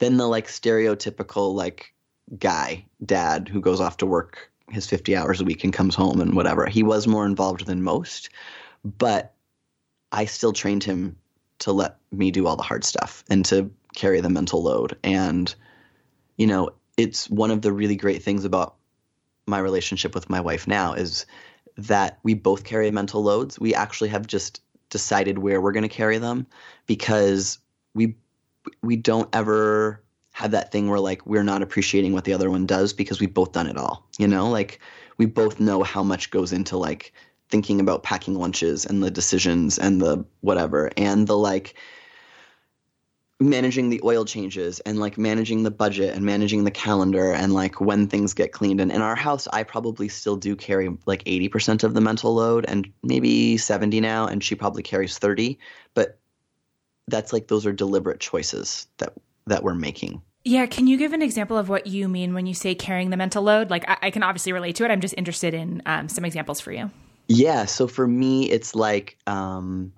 than the like stereotypical like guy dad who goes off to work his 50 hours a week and comes home and whatever. He was more involved than most, but I still trained him to let me do all the hard stuff and to carry the mental load. And, you know, it's one of the really great things about my relationship with my wife now is that we both carry mental loads. We actually have just decided where we're going to carry them because we we don't ever have that thing where like we're not appreciating what the other one does because we've both done it all. You know, like we both know how much goes into like thinking about packing lunches and the decisions and the whatever and the like managing the oil changes and like managing the budget and managing the calendar and like when things get cleaned and in our house i probably still do carry like 80% of the mental load and maybe 70 now and she probably carries 30 but that's like those are deliberate choices that that we're making yeah, can you give an example of what you mean when you say carrying the mental load? Like, I, I can obviously relate to it. I'm just interested in um, some examples for you. Yeah, so for me, it's like um,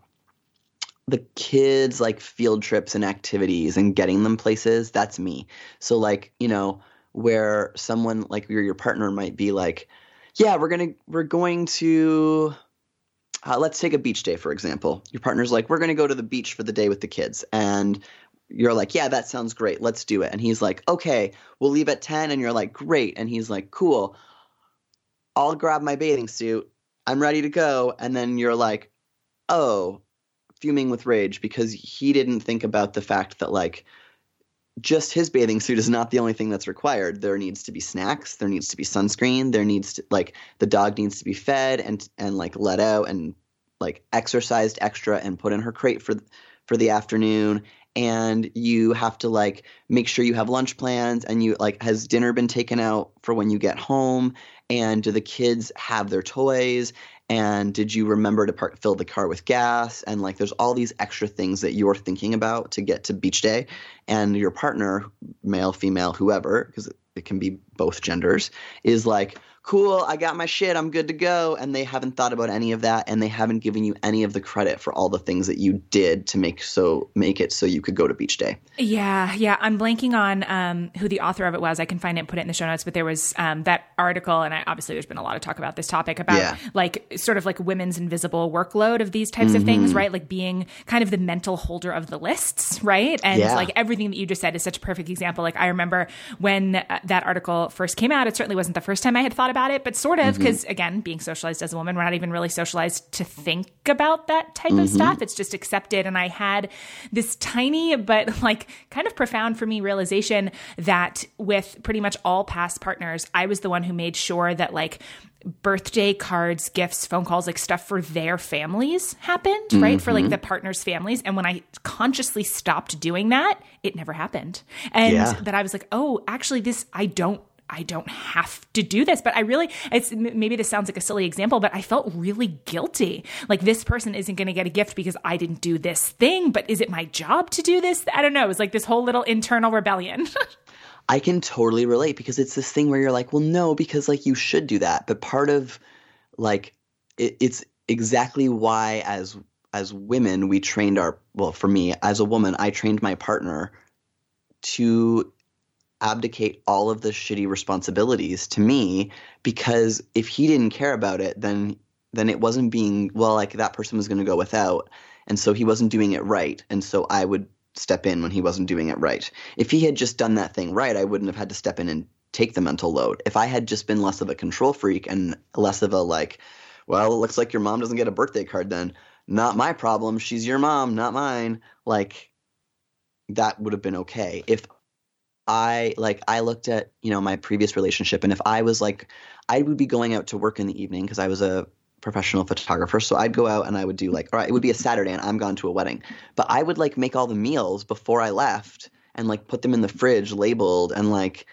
the kids like field trips and activities and getting them places. That's me. So like you know where someone like your your partner might be like, yeah, we're gonna we're going to. Uh, let's take a beach day, for example. Your partner's like, we're going to go to the beach for the day with the kids. And you're like, yeah, that sounds great. Let's do it. And he's like, okay, we'll leave at 10. And you're like, great. And he's like, cool. I'll grab my bathing suit. I'm ready to go. And then you're like, oh, fuming with rage because he didn't think about the fact that, like, just his bathing suit is not the only thing that's required. There needs to be snacks. There needs to be sunscreen. There needs to, like, the dog needs to be fed and, and like, let out and, like, exercised extra and put in her crate for, for the afternoon and you have to like make sure you have lunch plans and you like has dinner been taken out for when you get home and do the kids have their toys and did you remember to park, fill the car with gas? And like there's all these extra things that you're thinking about to get to beach day. And your partner male female whoever because it can be both genders is like cool, I got my shit, I'm good to go. And they haven't thought about any of that and they haven't given you any of the credit for all the things that you did to make so make it so you could go to beach day. Yeah, yeah. I'm blanking on um, who the author of it was. I can find it and put it in the show notes, but there was um, that article, and I, obviously there's been a lot of talk about this topic about yeah. like sort of like women's invisible workload of these types mm-hmm. of things, right? Like being kind of the mental holder of the lists, right? And yeah. like everything that you just said is such a perfect example. Like I remember when uh, that article first came out, it certainly wasn't the first time I had thought about it, but sort of because mm-hmm. again, being socialized as a woman, we're not even really socialized to think about that type mm-hmm. of stuff. It's just accepted. And I had this tiny but like kind of profound for me realization that with pretty much all past partners, I was the one who made sure that like birthday cards, gifts, phone calls, like stuff for their families happened, mm-hmm. right? For like mm-hmm. the partners' families. And when I consciously stopped doing that, it never happened. And yeah. that I was like, oh, actually, this, I don't I don't have to do this. But I really, it's maybe this sounds like a silly example, but I felt really guilty. Like this person isn't going to get a gift because I didn't do this thing, but is it my job to do this? I don't know. It was like this whole little internal rebellion. I can totally relate because it's this thing where you're like, well, no, because like you should do that. But part of like, it, it's exactly why as as women we trained our well for me as a woman i trained my partner to abdicate all of the shitty responsibilities to me because if he didn't care about it then then it wasn't being well like that person was going to go without and so he wasn't doing it right and so I would step in when he wasn't doing it right. If he had just done that thing right, I wouldn't have had to step in and take the mental load. If I had just been less of a control freak and less of a like, well, it looks like your mom doesn't get a birthday card then, not my problem. She's your mom, not mine. Like that would have been okay. If I like I looked at you know my previous relationship, and if I was like, I would be going out to work in the evening because I was a professional photographer, so I'd go out and I would do like, all right, it would be a Saturday and I'm gone to a wedding, but I would like make all the meals before I left and like put them in the fridge labeled and like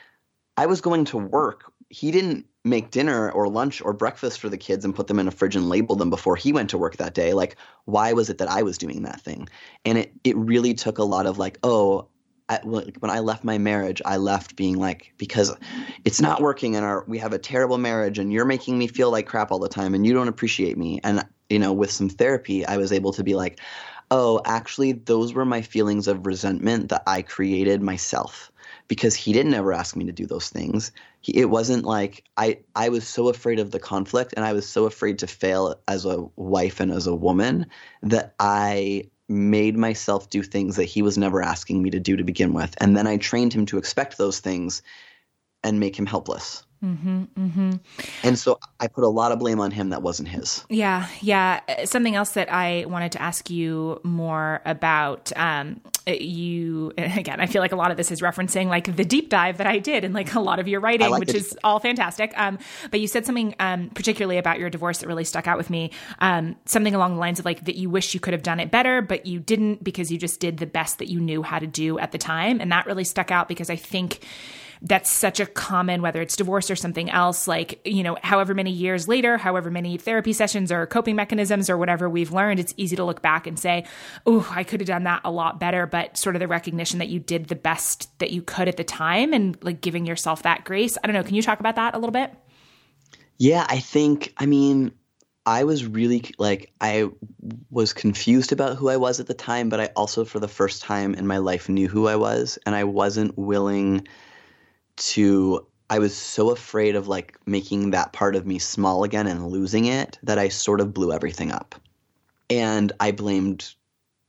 I was going to work. He didn't make dinner or lunch or breakfast for the kids and put them in a fridge and label them before he went to work that day. Like, why was it that I was doing that thing? And it it really took a lot of like, oh, When I left my marriage, I left being like because it's not working and our we have a terrible marriage and you're making me feel like crap all the time and you don't appreciate me. And you know, with some therapy, I was able to be like, oh, actually, those were my feelings of resentment that I created myself because he didn't ever ask me to do those things. He, it wasn't like I I was so afraid of the conflict and I was so afraid to fail as a wife and as a woman that I made myself do things that he was never asking me to do to begin with. And then I trained him to expect those things and make him helpless. Mm-hmm, mm-hmm. And so I put a lot of blame on him that wasn't his. Yeah, yeah. Something else that I wanted to ask you more about. Um, you again, I feel like a lot of this is referencing like the deep dive that I did and like a lot of your writing, like which is all fantastic. Um, but you said something um, particularly about your divorce that really stuck out with me. Um, something along the lines of like that you wish you could have done it better, but you didn't because you just did the best that you knew how to do at the time, and that really stuck out because I think that's such a common, whether it's divorce or something else, like, you know, however many years later, however many therapy sessions or coping mechanisms or whatever we've learned, it's easy to look back and say, oh, I could have done that a lot better. But sort of the recognition that you did the best that you could at the time and like giving yourself that grace. I don't know. Can you talk about that a little bit? Yeah, I think, I mean, I was really like I was confused about who I was at the time, but I also for the first time in my life knew who I was and I wasn't willing to I was so afraid of like making that part of me small again and losing it that I sort of blew everything up. And I blamed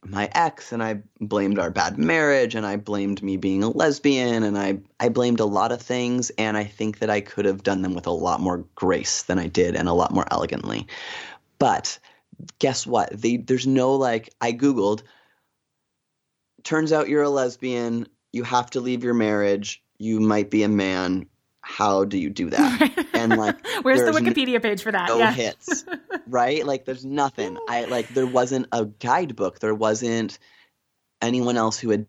my ex and I blamed our bad marriage and I blamed me being a lesbian and I I blamed a lot of things and I think that I could have done them with a lot more grace than I did and a lot more elegantly. But guess what? They, there's no like I googled turns out you're a lesbian, you have to leave your marriage you might be a man. How do you do that? And like, where's the Wikipedia page for that? No yeah. hits, right? Like, there's nothing. I like, there wasn't a guidebook. There wasn't anyone else who had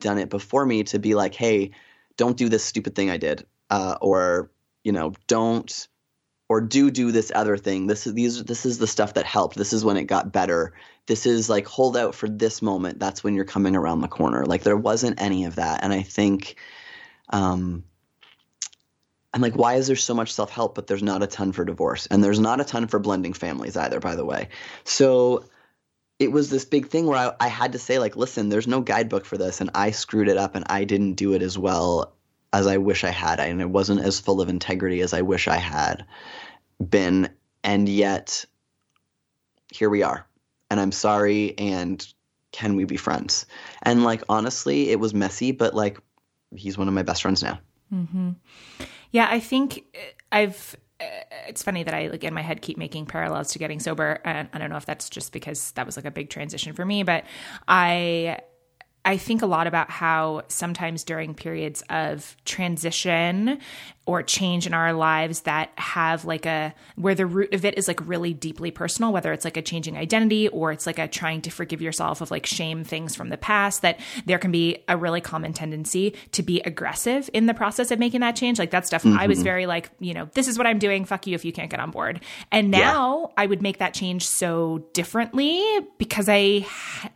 done it before me to be like, hey, don't do this stupid thing I did, uh, or you know, don't or do do this other thing. This is these this is the stuff that helped. This is when it got better. This is like hold out for this moment. That's when you're coming around the corner. Like there wasn't any of that, and I think um, I'm like, why is there so much self help, but there's not a ton for divorce? And there's not a ton for blending families either, by the way. So it was this big thing where I, I, had to say, like, listen, there's no guidebook for this. And I screwed it up and I didn't do it as well as I wish I had. And it wasn't as full of integrity as I wish I had been. And yet, here we are. And I'm sorry. And can we be friends? And like, honestly, it was messy, but like, he's one of my best friends now. Mm-hmm. Yeah, I think uh, I've. Uh, it's funny that I like in my head keep making parallels to getting sober, and I don't know if that's just because that was like a big transition for me, but I I think a lot about how sometimes during periods of transition or change in our lives that have like a where the root of it is like really deeply personal whether it's like a changing identity or it's like a trying to forgive yourself of like shame things from the past that there can be a really common tendency to be aggressive in the process of making that change like that stuff mm-hmm. i was mm-hmm. very like you know this is what i'm doing fuck you if you can't get on board and now yeah. i would make that change so differently because i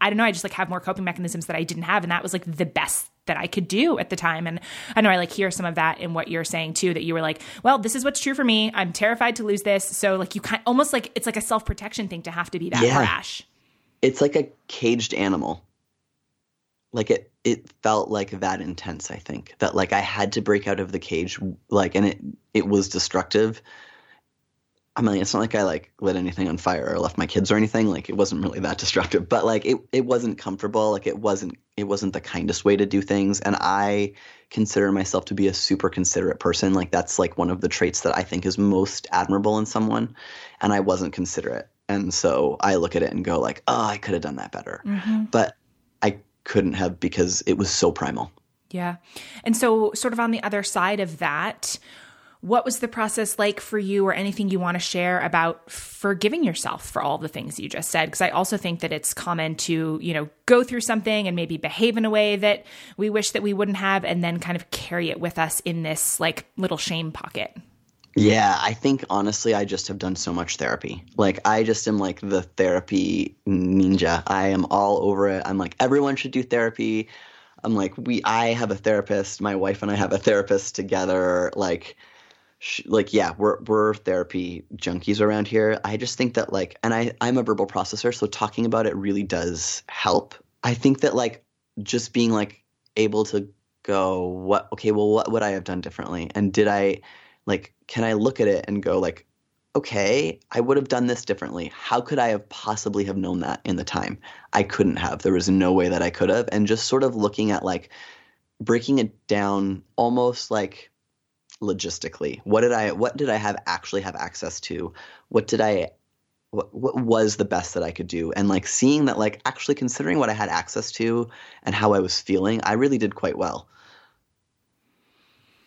i don't know i just like have more coping mechanisms that i didn't have and that was like the best that I could do at the time. And I know I like hear some of that in what you're saying too, that you were like, well, this is what's true for me. I'm terrified to lose this. So like you kind almost like it's like a self protection thing to have to be that yeah. brash. It's like a caged animal. Like it it felt like that intense, I think. That like I had to break out of the cage like and it it was destructive I mean, it's not like I like lit anything on fire or left my kids or anything. Like it wasn't really that destructive, but like it, it wasn't comfortable. Like it wasn't, it wasn't the kindest way to do things. And I consider myself to be a super considerate person. Like that's like one of the traits that I think is most admirable in someone. And I wasn't considerate. And so I look at it and go like, oh, I could have done that better. Mm-hmm. But I couldn't have because it was so primal. Yeah. And so sort of on the other side of that, what was the process like for you or anything you want to share about forgiving yourself for all the things you just said because i also think that it's common to you know go through something and maybe behave in a way that we wish that we wouldn't have and then kind of carry it with us in this like little shame pocket yeah, I think honestly, I just have done so much therapy. Like, I just am like the therapy ninja. I am all over it. I'm like, everyone should do therapy. I'm like, we, I have a therapist. My wife and I have a therapist together. Like, like yeah, we're we're therapy junkies around here. I just think that like, and I I'm a verbal processor, so talking about it really does help. I think that like just being like able to go, what? Okay, well, what would I have done differently? And did I like? Can I look at it and go like, okay, I would have done this differently. How could I have possibly have known that in the time? I couldn't have. There was no way that I could have. And just sort of looking at like breaking it down almost like logistically. What did I what did I have actually have access to? What did I what, what was the best that I could do? And like seeing that like actually considering what I had access to and how I was feeling, I really did quite well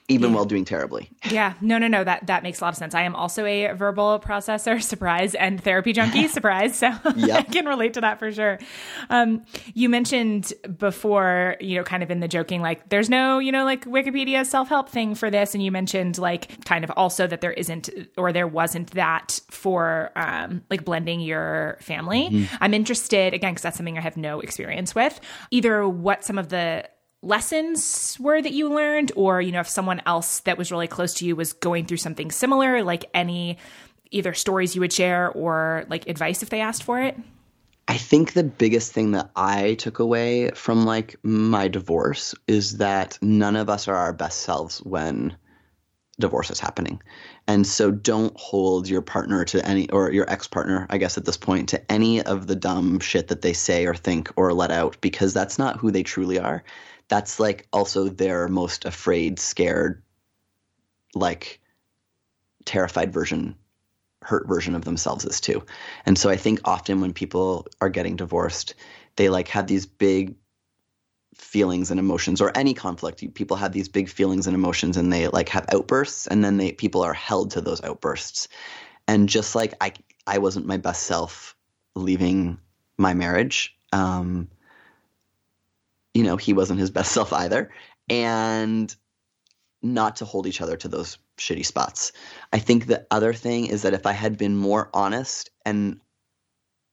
even yeah. while doing terribly. Yeah, no, no, no. That that makes a lot of sense. I am also a verbal processor, surprise, and therapy junkie, surprise. So yep. I can relate to that for sure. Um, you mentioned before, you know, kind of in the joking, like there's no, you know, like Wikipedia self help thing for this, and you mentioned like kind of also that there isn't or there wasn't that for um, like blending your family. Mm-hmm. I'm interested again because that's something I have no experience with. Either what some of the lessons were that you learned or you know if someone else that was really close to you was going through something similar like any either stories you would share or like advice if they asked for it? I think the biggest thing that i took away from like my divorce is that none of us are our best selves when divorce is happening. And so don't hold your partner to any or your ex-partner i guess at this point to any of the dumb shit that they say or think or let out because that's not who they truly are that's like also their most afraid, scared, like terrified version, hurt version of themselves is too. And so I think often when people are getting divorced, they like have these big feelings and emotions or any conflict people have these big feelings and emotions and they like have outbursts and then they people are held to those outbursts and just like i i wasn't my best self leaving my marriage um you know, he wasn't his best self either. And not to hold each other to those shitty spots. I think the other thing is that if I had been more honest and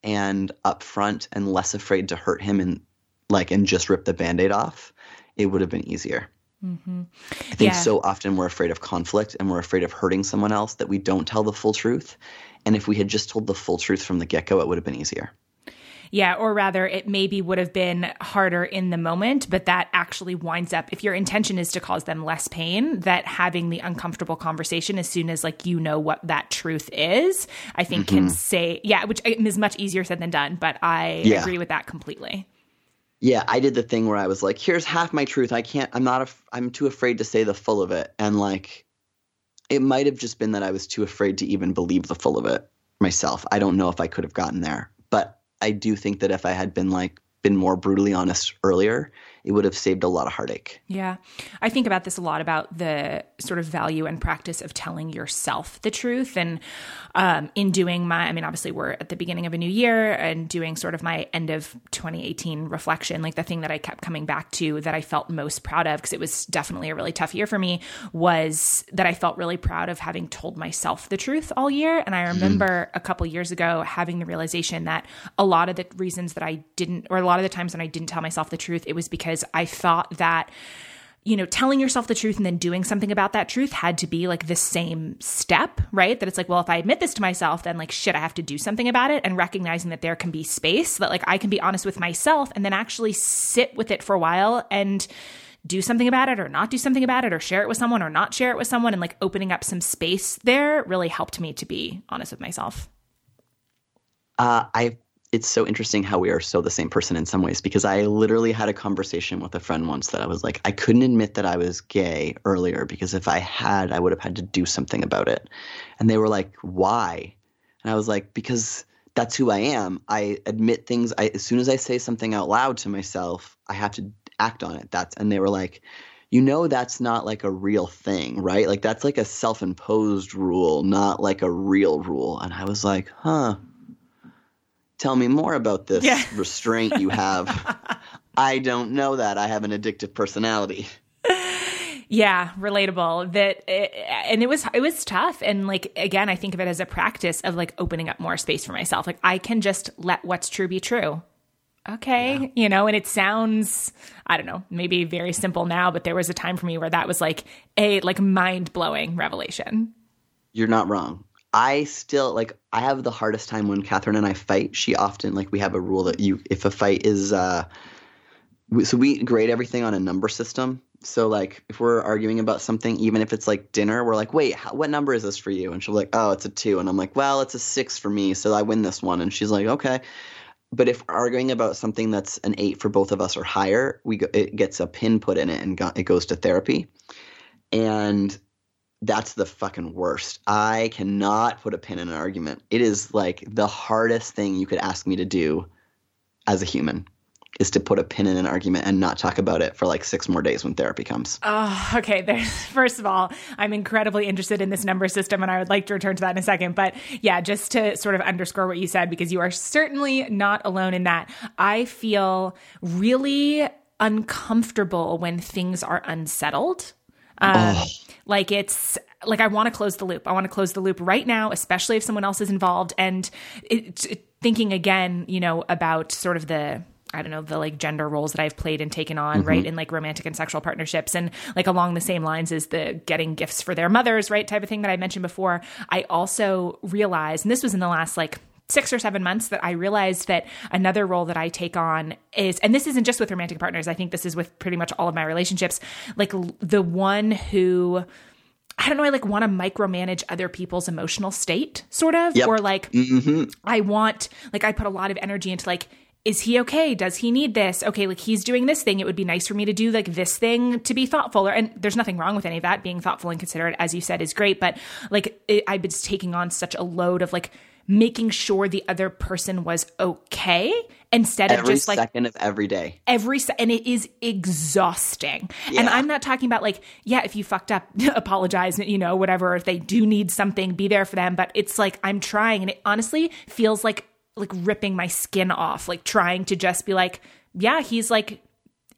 and upfront and less afraid to hurt him and like and just rip the band-aid off, it would have been easier. Mm-hmm. I think yeah. so often we're afraid of conflict and we're afraid of hurting someone else that we don't tell the full truth. And if we had just told the full truth from the get go, it would have been easier. Yeah, or rather, it maybe would have been harder in the moment, but that actually winds up, if your intention is to cause them less pain, that having the uncomfortable conversation as soon as like you know what that truth is, I think mm-hmm. can say, yeah, which is much easier said than done, but I yeah. agree with that completely. Yeah, I did the thing where I was like, here's half my truth. I can't, I'm not, af- I'm too afraid to say the full of it. And like, it might have just been that I was too afraid to even believe the full of it myself. I don't know if I could have gotten there, but I do think that if I had been like been more brutally honest earlier, it would have saved a lot of heartache. Yeah. I think about this a lot about the sort of value and practice of telling yourself the truth. And um, in doing my, I mean, obviously, we're at the beginning of a new year and doing sort of my end of 2018 reflection, like the thing that I kept coming back to that I felt most proud of, because it was definitely a really tough year for me, was that I felt really proud of having told myself the truth all year. And I mm-hmm. remember mm-hmm. a couple years ago having the realization that a lot of the reasons that I didn't, or a lot of the times when I didn't tell myself the truth, it was because because I thought that you know, telling yourself the truth and then doing something about that truth had to be like the same step, right? That it's like, well, if I admit this to myself, then like, shit, I have to do something about it. And recognizing that there can be space, that like I can be honest with myself and then actually sit with it for a while and do something about it or not do something about it or share it with someone or not share it with someone. And like opening up some space there really helped me to be honest with myself. Uh, I it's so interesting how we are so the same person in some ways because I literally had a conversation with a friend once that I was like, I couldn't admit that I was gay earlier because if I had, I would have had to do something about it. And they were like, why? And I was like, because that's who I am. I admit things. I, as soon as I say something out loud to myself, I have to act on it. That's, and they were like, you know, that's not like a real thing, right? Like that's like a self imposed rule, not like a real rule. And I was like, huh tell me more about this yeah. restraint you have. I don't know that. I have an addictive personality. Yeah, relatable. That it, and it was it was tough and like again, I think of it as a practice of like opening up more space for myself. Like I can just let what's true be true. okay, yeah. you know, and it sounds, I don't know, maybe very simple now, but there was a time for me where that was like a like mind blowing revelation. You're not wrong. I still like I have the hardest time when Catherine and I fight. She often like we have a rule that you if a fight is uh so we grade everything on a number system. So like if we're arguing about something, even if it's like dinner, we're like, wait, how, what number is this for you? And she'll be like, oh, it's a two, and I'm like, well, it's a six for me, so I win this one. And she's like, okay. But if arguing about something that's an eight for both of us or higher, we go, it gets a pin put in it and go, it goes to therapy. And that's the fucking worst. I cannot put a pin in an argument. It is like the hardest thing you could ask me to do as a human is to put a pin in an argument and not talk about it for like six more days when therapy comes. Oh, okay. There's first of all, I'm incredibly interested in this number system and I would like to return to that in a second. But yeah, just to sort of underscore what you said, because you are certainly not alone in that. I feel really uncomfortable when things are unsettled. Um, oh. Like it's like I want to close the loop. I want to close the loop right now, especially if someone else is involved. And it, it, thinking again, you know, about sort of the I don't know, the like gender roles that I've played and taken on, mm-hmm. right, in like romantic and sexual partnerships. And like along the same lines as the getting gifts for their mothers, right, type of thing that I mentioned before. I also realized, and this was in the last like six or seven months that I realized that another role that I take on is, and this isn't just with romantic partners, I think this is with pretty much all of my relationships, like the one who. I don't know, I like want to micromanage other people's emotional state, sort of, yep. or like mm-hmm. I want, like, I put a lot of energy into like, is he okay? Does he need this? Okay, like he's doing this thing. It would be nice for me to do like this thing to be thoughtful. Or, And there's nothing wrong with any of that. Being thoughtful and considerate, as you said, is great. But like it, I've been taking on such a load of like making sure the other person was okay instead every of just like second of every day. every se- and it is exhausting. Yeah. and i'm not talking about like yeah if you fucked up apologize you know whatever if they do need something be there for them. But it's like i'm trying and it honestly feels like like ripping my skin off like trying to just be like yeah he's like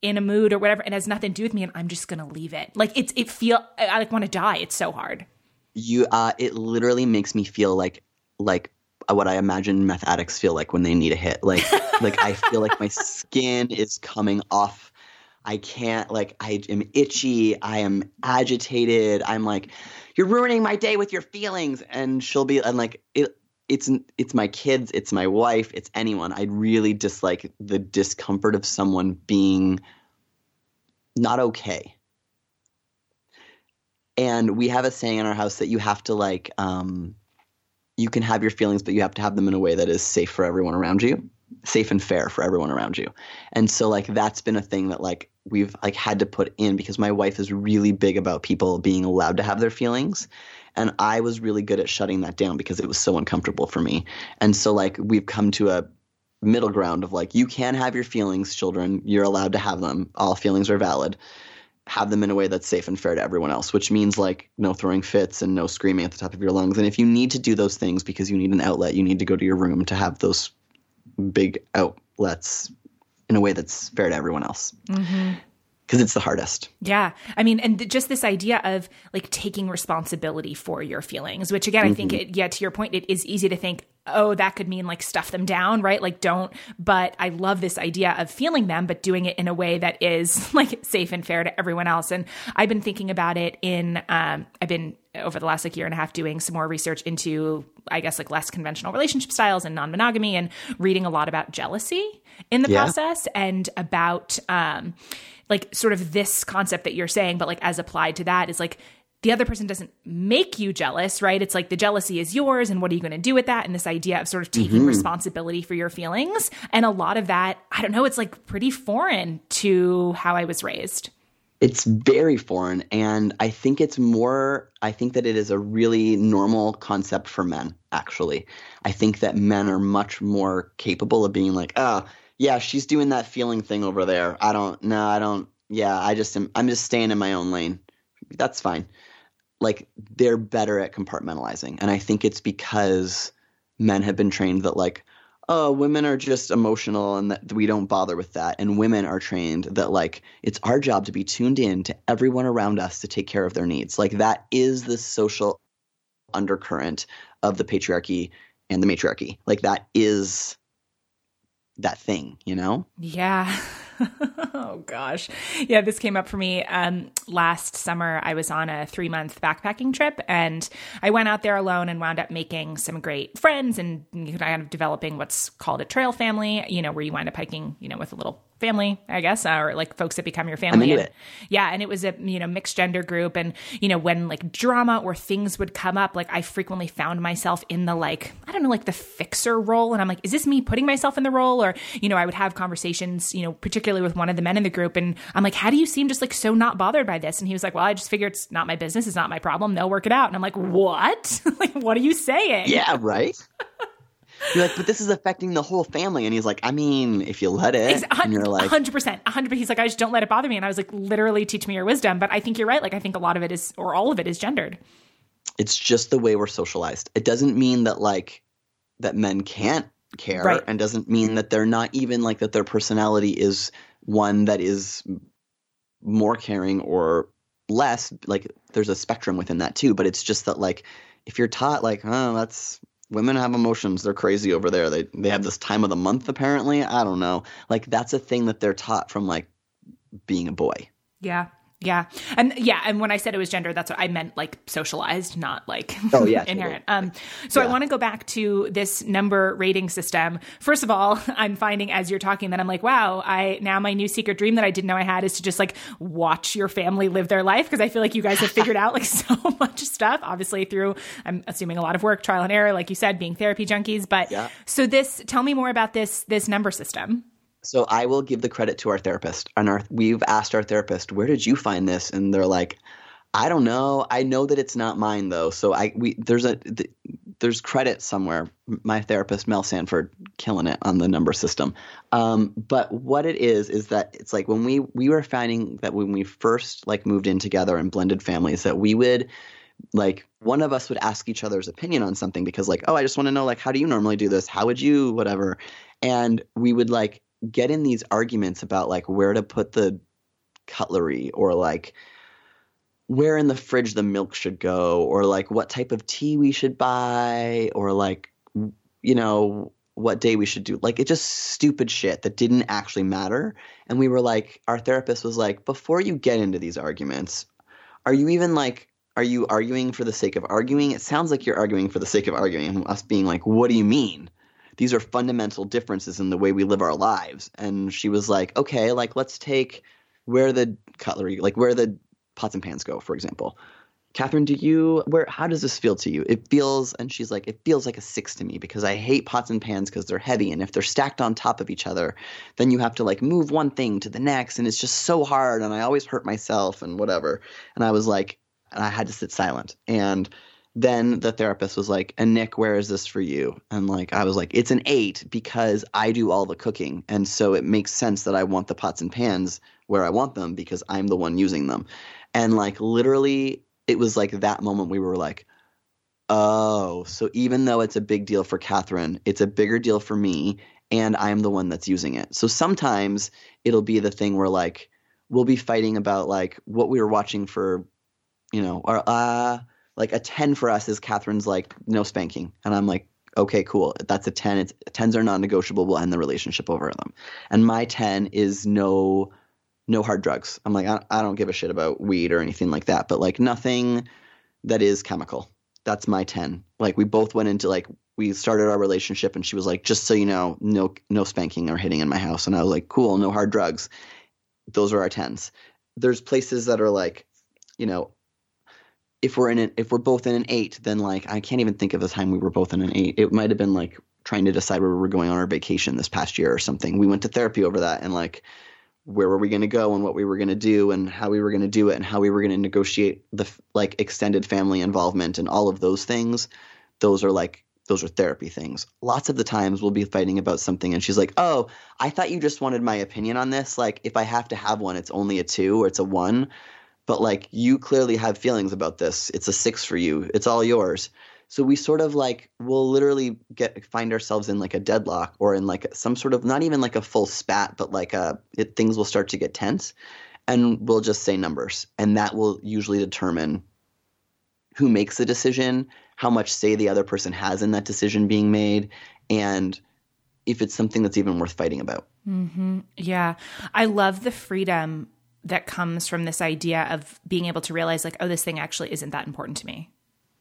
in a mood or whatever and has nothing to do with me and i'm just gonna leave it. Like it's it feel i, I like want to die. It's so hard. You uh it literally makes me feel like like what I imagine meth addicts feel like when they need a hit. Like like I feel like my skin is coming off. I can't like I am itchy. I am agitated. I'm like, you're ruining my day with your feelings. And she'll be and like it it's it's my kids, it's my wife, it's anyone. I really dislike the discomfort of someone being not okay. And we have a saying in our house that you have to like um, you can have your feelings, but you have to have them in a way that is safe for everyone around you, safe and fair for everyone around you. And so like that's been a thing that like we've like had to put in because my wife is really big about people being allowed to have their feelings. And I was really good at shutting that down because it was so uncomfortable for me. And so like we've come to a middle ground of like you can have your feelings, children. You're allowed to have them. All feelings are valid have them in a way that's safe and fair to everyone else, which means like no throwing fits and no screaming at the top of your lungs. And if you need to do those things because you need an outlet, you need to go to your room to have those big outlets in a way that's fair to everyone else. Mm-hmm because it's the hardest. Yeah. I mean, and th- just this idea of like taking responsibility for your feelings, which again, mm-hmm. I think, mm-hmm. it, yeah, to your point, it is easy to think, oh, that could mean like stuff them down, right? Like don't. But I love this idea of feeling them, but doing it in a way that is like safe and fair to everyone else. And I've been thinking about it in, um, I've been over the last like year and a half doing some more research into I guess like less conventional relationship styles and non-monogamy and reading a lot about jealousy in the yeah. process and about um like sort of this concept that you're saying, but like as applied to that is like the other person doesn't make you jealous, right? It's like the jealousy is yours, and what are you going to do with that? And this idea of sort of taking mm-hmm. responsibility for your feelings. And a lot of that, I don't know, it's like pretty foreign to how I was raised. It's very foreign. And I think it's more, I think that it is a really normal concept for men, actually. I think that men are much more capable of being like, oh, yeah, she's doing that feeling thing over there. I don't, no, I don't, yeah, I just am, I'm just staying in my own lane. That's fine. Like, they're better at compartmentalizing. And I think it's because men have been trained that, like, oh, women are just emotional and that we don't bother with that. And women are trained that, like, it's our job to be tuned in to everyone around us to take care of their needs. Like, that is the social undercurrent of the patriarchy and the matriarchy. Like, that is that thing, you know? Yeah. oh gosh. Yeah, this came up for me um, last summer. I was on a three month backpacking trip and I went out there alone and wound up making some great friends and kind of developing what's called a trail family, you know, where you wind up hiking, you know, with a little family, I guess, uh, or like folks that become your family. And, it. Yeah, and it was a you know mixed gender group, and you know when like drama or things would come up, like I frequently found myself in the like I don't know like the fixer role, and I'm like, is this me putting myself in the role, or you know I would have conversations, you know, particularly with one of the men in the group, and I'm like, how do you seem just like so not bothered by this? And he was like, well, I just figure it's not my business, it's not my problem, they'll work it out, and I'm like, what? like, what are you saying? Yeah, right. You're like, but this is affecting the whole family. And he's like, I mean, if you let it. and you're like, 100%. 100%. He's like, I just don't let it bother me. And I was like, literally teach me your wisdom. But I think you're right. Like, I think a lot of it is, or all of it is gendered. It's just the way we're socialized. It doesn't mean that, like, that men can't care right. and doesn't mean that they're not even like that their personality is one that is more caring or less. Like, there's a spectrum within that too. But it's just that, like, if you're taught, like, oh, that's women have emotions they're crazy over there. They they have this time of the month apparently. I don't know. Like that's a thing that they're taught from like being a boy. Yeah yeah. And yeah, and when I said it was gender, that's what I meant like socialized, not like oh, yeah, inherent. Um so yeah. I want to go back to this number rating system. First of all, I'm finding as you're talking that I'm like, wow, I now my new secret dream that I didn't know I had is to just like watch your family live their life because I feel like you guys have figured out like so much stuff, obviously through I'm assuming a lot of work, trial and error, like you said, being therapy junkies. But yeah. so this tell me more about this this number system. So I will give the credit to our therapist. And our we've asked our therapist, "Where did you find this?" And they're like, "I don't know. I know that it's not mine though." So I we there's a th- there's credit somewhere. My therapist Mel Sanford killing it on the number system. Um, but what it is is that it's like when we we were finding that when we first like moved in together and blended families that we would like one of us would ask each other's opinion on something because like oh i just want to know like how do you normally do this how would you whatever and we would like get in these arguments about like where to put the cutlery or like where in the fridge the milk should go or like what type of tea we should buy or like you know what day we should do. Like it just stupid shit that didn't actually matter. And we were like our therapist was like before you get into these arguments are you even like are you arguing for the sake of arguing? It sounds like you're arguing for the sake of arguing us being like what do you mean these are fundamental differences in the way we live our lives. And she was like, okay, like let's take where the cutlery, like where the pots and pans go, for example. Catherine, do you where how does this feel to you? It feels and she's like, it feels like a six to me because I hate pots and pans because they're heavy and if they're stacked on top of each other, then you have to like move one thing to the next and it's just so hard and I always hurt myself and whatever. And I was like, and I had to sit silent. And then the therapist was like, and Nick, where is this for you? And like, I was like, it's an eight because I do all the cooking. And so it makes sense that I want the pots and pans where I want them because I'm the one using them. And like, literally, it was like that moment we were like, oh, so even though it's a big deal for Catherine, it's a bigger deal for me. And I'm the one that's using it. So sometimes it'll be the thing where like, we'll be fighting about like what we were watching for, you know, or, uh, like a 10 for us is Catherine's like no spanking. And I'm like, okay, cool. That's a 10. It's 10s are non-negotiable. We'll end the relationship over them. And my 10 is no no hard drugs. I'm like, I, I don't give a shit about weed or anything like that, but like nothing that is chemical. That's my 10. Like we both went into like we started our relationship and she was like, just so you know, no no spanking or hitting in my house. And I was like, cool, no hard drugs. Those are our 10s. There's places that are like, you know, if we're in an if we're both in an eight, then like I can't even think of the time we were both in an eight. It might have been like trying to decide where we were going on our vacation this past year or something. We went to therapy over that and like where were we going to go and what we were going to do and how we were going to do it and how we were going to negotiate the like extended family involvement and all of those things. Those are like those are therapy things. Lots of the times we'll be fighting about something and she's like, "Oh, I thought you just wanted my opinion on this. Like if I have to have one, it's only a 2 or it's a 1." But like you clearly have feelings about this. It's a six for you. It's all yours. So we sort of like will literally get find ourselves in like a deadlock or in like some sort of not even like a full spat, but like a it, things will start to get tense, and we'll just say numbers, and that will usually determine who makes the decision, how much say the other person has in that decision being made, and if it's something that's even worth fighting about. Mm-hmm. Yeah. I love the freedom that comes from this idea of being able to realize, like, oh, this thing actually isn't that important to me.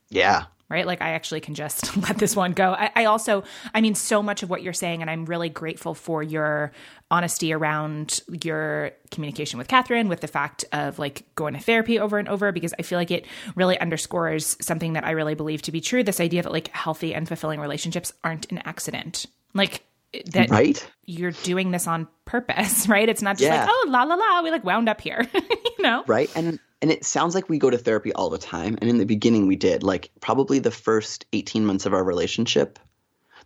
Yeah. Right. Like, I actually can just let this one go. I, I, also, I mean, so much of what you're saying, and I'm really grateful for your honesty around your communication with Catherine, with the fact of like going to therapy over and over, because I feel like it really underscores something that I really believe to be true this idea that like healthy and fulfilling relationships aren't an accident. Like, that right? you're doing this on purpose, right? It's not just Yeah. like, oh, la la la, we like wound up here, you know? right and and it sounds like we go to therapy all the time and in the beginning we did like probably the first 18 months of our relationship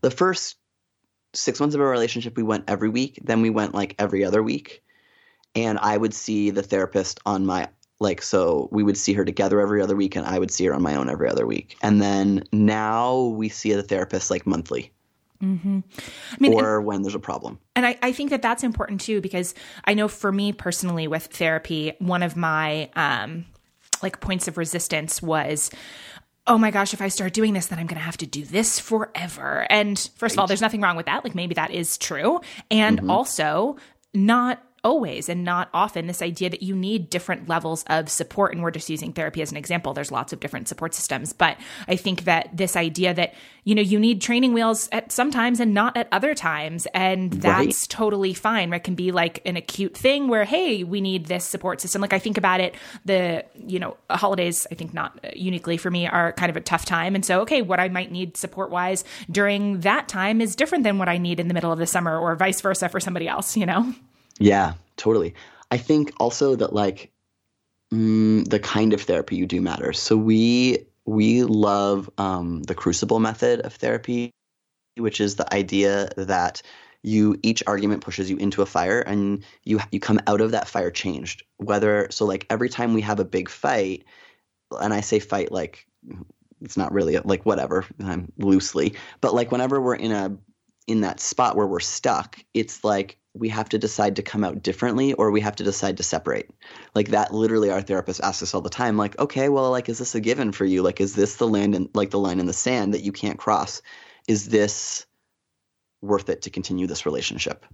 the first six months of our relationship we went every week then we went like every other week and i would see the therapist on my like so we would see her together every other week and i would see her on my own every other week and then now we see the therapist like monthly I mean, or when there's a problem And I, I think that that's important too, because I know for me personally with therapy, one of my um, like points of resistance was, oh my gosh, if I start doing this, then I'm going to have to do this forever. And first of all, there's nothing wrong with that. Like maybe that is true. And also, not always and not often this idea that you need different levels of support and we're just using therapy as an example. There's lots of different support systems but i think that this idea that you know you need training wheels at sometimes and not at other times and that's totally fine right? Can be like an acute thing where hey we need this support system. Like i think about it the you know holidays i think not uniquely for me are kind of a tough time. And so okay what i might need support wise during that time is different than what i need in the middle of the summer or vice versa for somebody else you know Yeah, totally. I think also that like mm, the kind of therapy you do matters. So we we love um, the crucible method of therapy, which is the idea that you each argument pushes you into a fire and you you come out of that fire changed. Whether so like every time we have a big fight, and I say fight like it's not really like whatever um, loosely, but like whenever we're in a in that spot where we're stuck, it's like we have to decide to come out differently or we have to decide to separate. Like that literally our therapist asks us all the time like okay, well like is this a given for you? Like is this the land in like the line in the sand that you can't cross? Is this worth it to continue this relationship?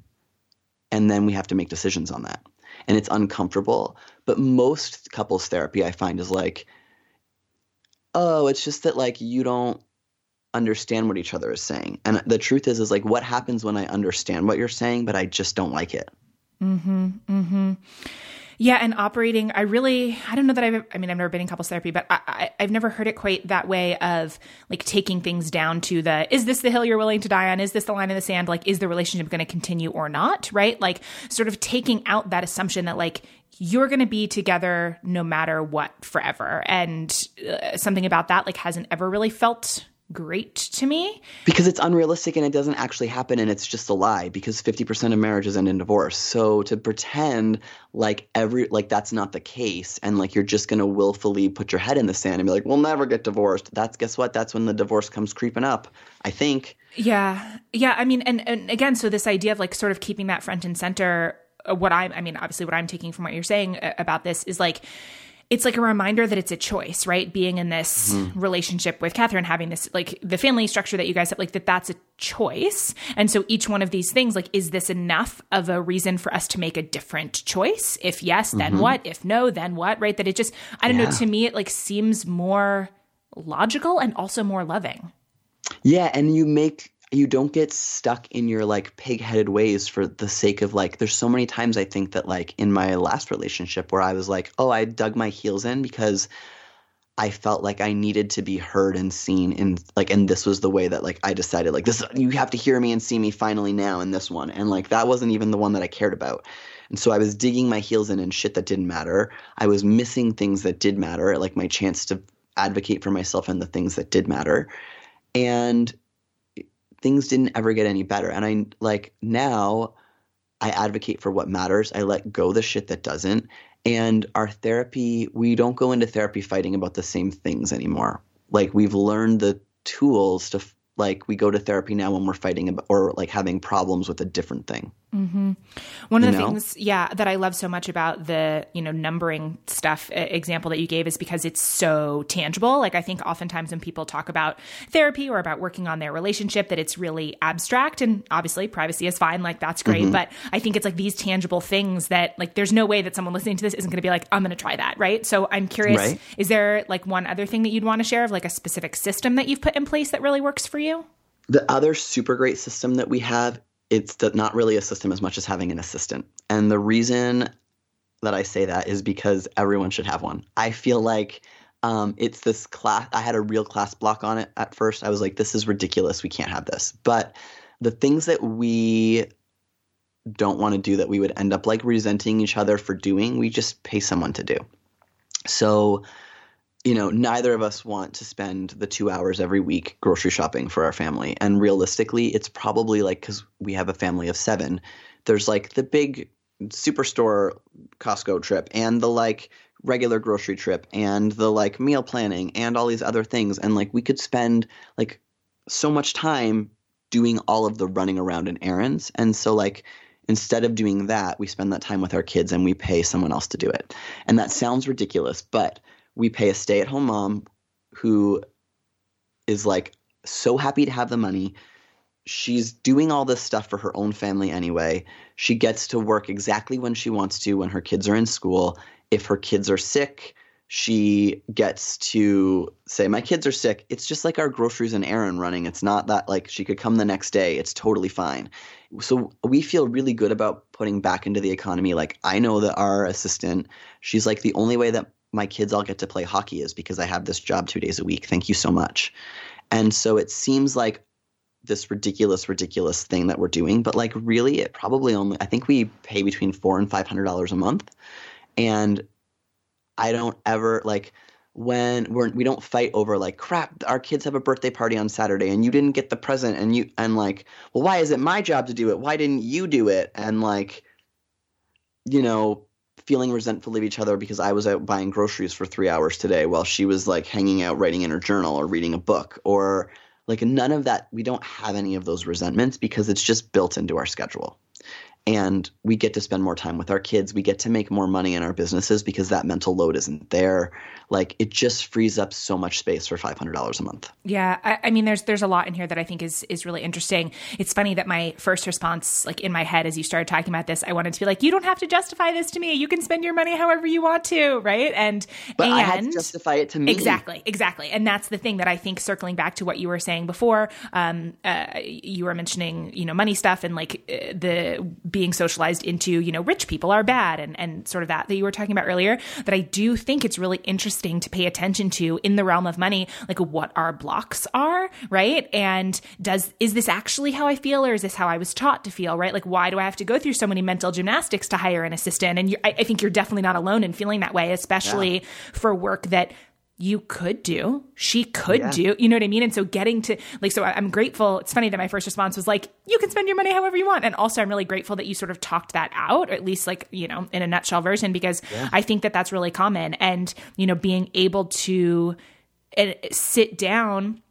And then we have to make decisions on that. And it's uncomfortable, but most couples therapy I find is like oh, it's just that like you don't understand what each other is saying. And the truth is is like what happens when I understand what you're saying but I just don't like it. Hmm. Hmm. Yeah, and operating, I really, I don't know that I've, I mean, I've never been in couples therapy, but I, I, I've never heard it quite that way of like taking things down to the, is this the hill you're willing to die on? Is this the line in the sand? Like, is the relationship going to continue or not? Right? Like, sort of taking out that assumption that like, you're going to be together no matter what forever. And uh, something about that like hasn't ever really felt great to me. Because it's unrealistic and it doesn't actually happen and it's just a lie because 50% of marriages end in divorce. So to pretend like every like that's not the case and like you're just going to willfully put your head in the sand and be like we'll never get divorced. That's guess what? That's when the divorce comes creeping up. I think. Yeah. Yeah. I mean, and, and again, so this idea of like sort of keeping that front and center, uh, what I'm, I mean, obviously what I'm taking from what you're saying uh, about this is like, it's like a reminder that it's a choice, right? Being in this mm-hmm. relationship with Catherine, having this, like the family structure that you guys have, like that that's a choice. And so each one of these things, like, is this enough of a reason for us to make a different choice? If yes, then mm-hmm. what? If no, then what? Right? That it just, I don't know, to me, it like seems more logical and also more loving. Yeah, and you make you don't get stuck in your like pig-headed ways for the sake of like there's so many times I think that like in my last relationship where I was like, "Oh, I dug my heels in because I felt like I needed to be heard and seen and like and this was the way that like I decided like this you have to hear me and see me finally now in this one." And like that wasn't even the one that I cared about. And so I was digging my heels in and shit that didn't matter. I was missing things that did matter, like my chance to advocate for myself and the things that did matter. And things didn't ever get any better. And I like now I advocate for what matters. I let go the shit that doesn't. And our therapy, we don't go into therapy fighting about the same things anymore. Like we've learned the tools to like we go to therapy now when we're fighting or like having problems with a different thing. Mm-hmm. One of You the know? things, yeah, that I love so much about the you know numbering stuff example that you gave is because it's so tangible. Like I think oftentimes when people talk about therapy or about working on their relationship, that it's really abstract, and obviously privacy is fine. Like that's great, but I think it's like these tangible things that like there's no way that someone listening to this isn't going to be like, I'm going to try that, right? So I'm curious, Right. is there like one other thing that you'd want to share of like a specific system that you've put in place that really works for you? The other super great system that we have, it's not really a system as much as having an assistant. And the reason that I say that is because everyone should have one. I feel like um, it's this class. I had a real class block on it at first. I was like, this is ridiculous. We can't have this. But the things that we don't want to do that we would end up like resenting each other for doing, we just pay someone to do. So, you know, neither of us want to spend the two hours every week grocery shopping for our family. And realistically, it's probably like because we have a family of seven, there's like the big superstore Costco trip and the like regular grocery trip and the like meal planning and all these other things. And like we could spend like so much time doing all of the running around and errands. And so, like, instead of doing that, we spend that time with our kids and we pay someone else to do it. And that sounds ridiculous, but we pay a stay at home mom who is like so happy to have the money. She's doing all this stuff for her own family anyway. She gets to work exactly when she wants to when her kids are in school. If her kids are sick, she gets to say, My kids are sick. It's just like our groceries and errand running. It's not that like she could come the next day. It's totally fine. So we feel really good about putting back into the economy. Like, I know that our assistant, she's like, the only way that my kids all get to play hockey is because I have this job two days a week. Thank you so much. And so it seems like this ridiculous, ridiculous thing that we're doing, but like really, it probably only, I think we pay between four and $500 a month. And I don't ever like when we're we don't fight over like crap our kids have a birthday party on Saturday and you didn't get the present and you and like well why is it my job to do it why didn't you do it and like you know feeling resentful of each other because I was out buying groceries for 3 hours today while she was like hanging out writing in her journal or reading a book or like none of that we don't have any of those resentments because it's just built into our schedule and we get to spend more time with our kids. We get to make more money in our businesses because that mental load isn't there. Like it just frees up so much space for five hundred dollars a month. Yeah, I, I mean, there's there's a lot in here that I think is is really interesting. It's funny that my first response, like in my head, as you started talking about this, I wanted to be like, you don't have to justify this to me. You can spend your money however you want to, right? And But and I had to justify it to me. Exactly, exactly, and that's the thing that I think. Circling back to what you were saying before, um, uh, you were mentioning, you know, money stuff and like uh, the being socialized into, you know, rich people are bad, and and sort of that that you were talking about earlier. That I do think it's really interesting to pay attention to in the realm of money, like what our blocks are, right? And does is this actually how I feel, or is this how I was taught to feel, right? Like, why do I have to go through so many mental gymnastics to hire an assistant? And I, I think you're definitely not alone in feeling that way, especially for work that you could do, she could Yeah. do, you know what I mean? And so getting to like, so I'm grateful. It's funny that my first response was like, you can spend your money however you want. And also, I'm really grateful that you sort of talked that out, or at least like, you know, in a nutshell version, because I think that that's really common. And, you know, being able to uh, sit down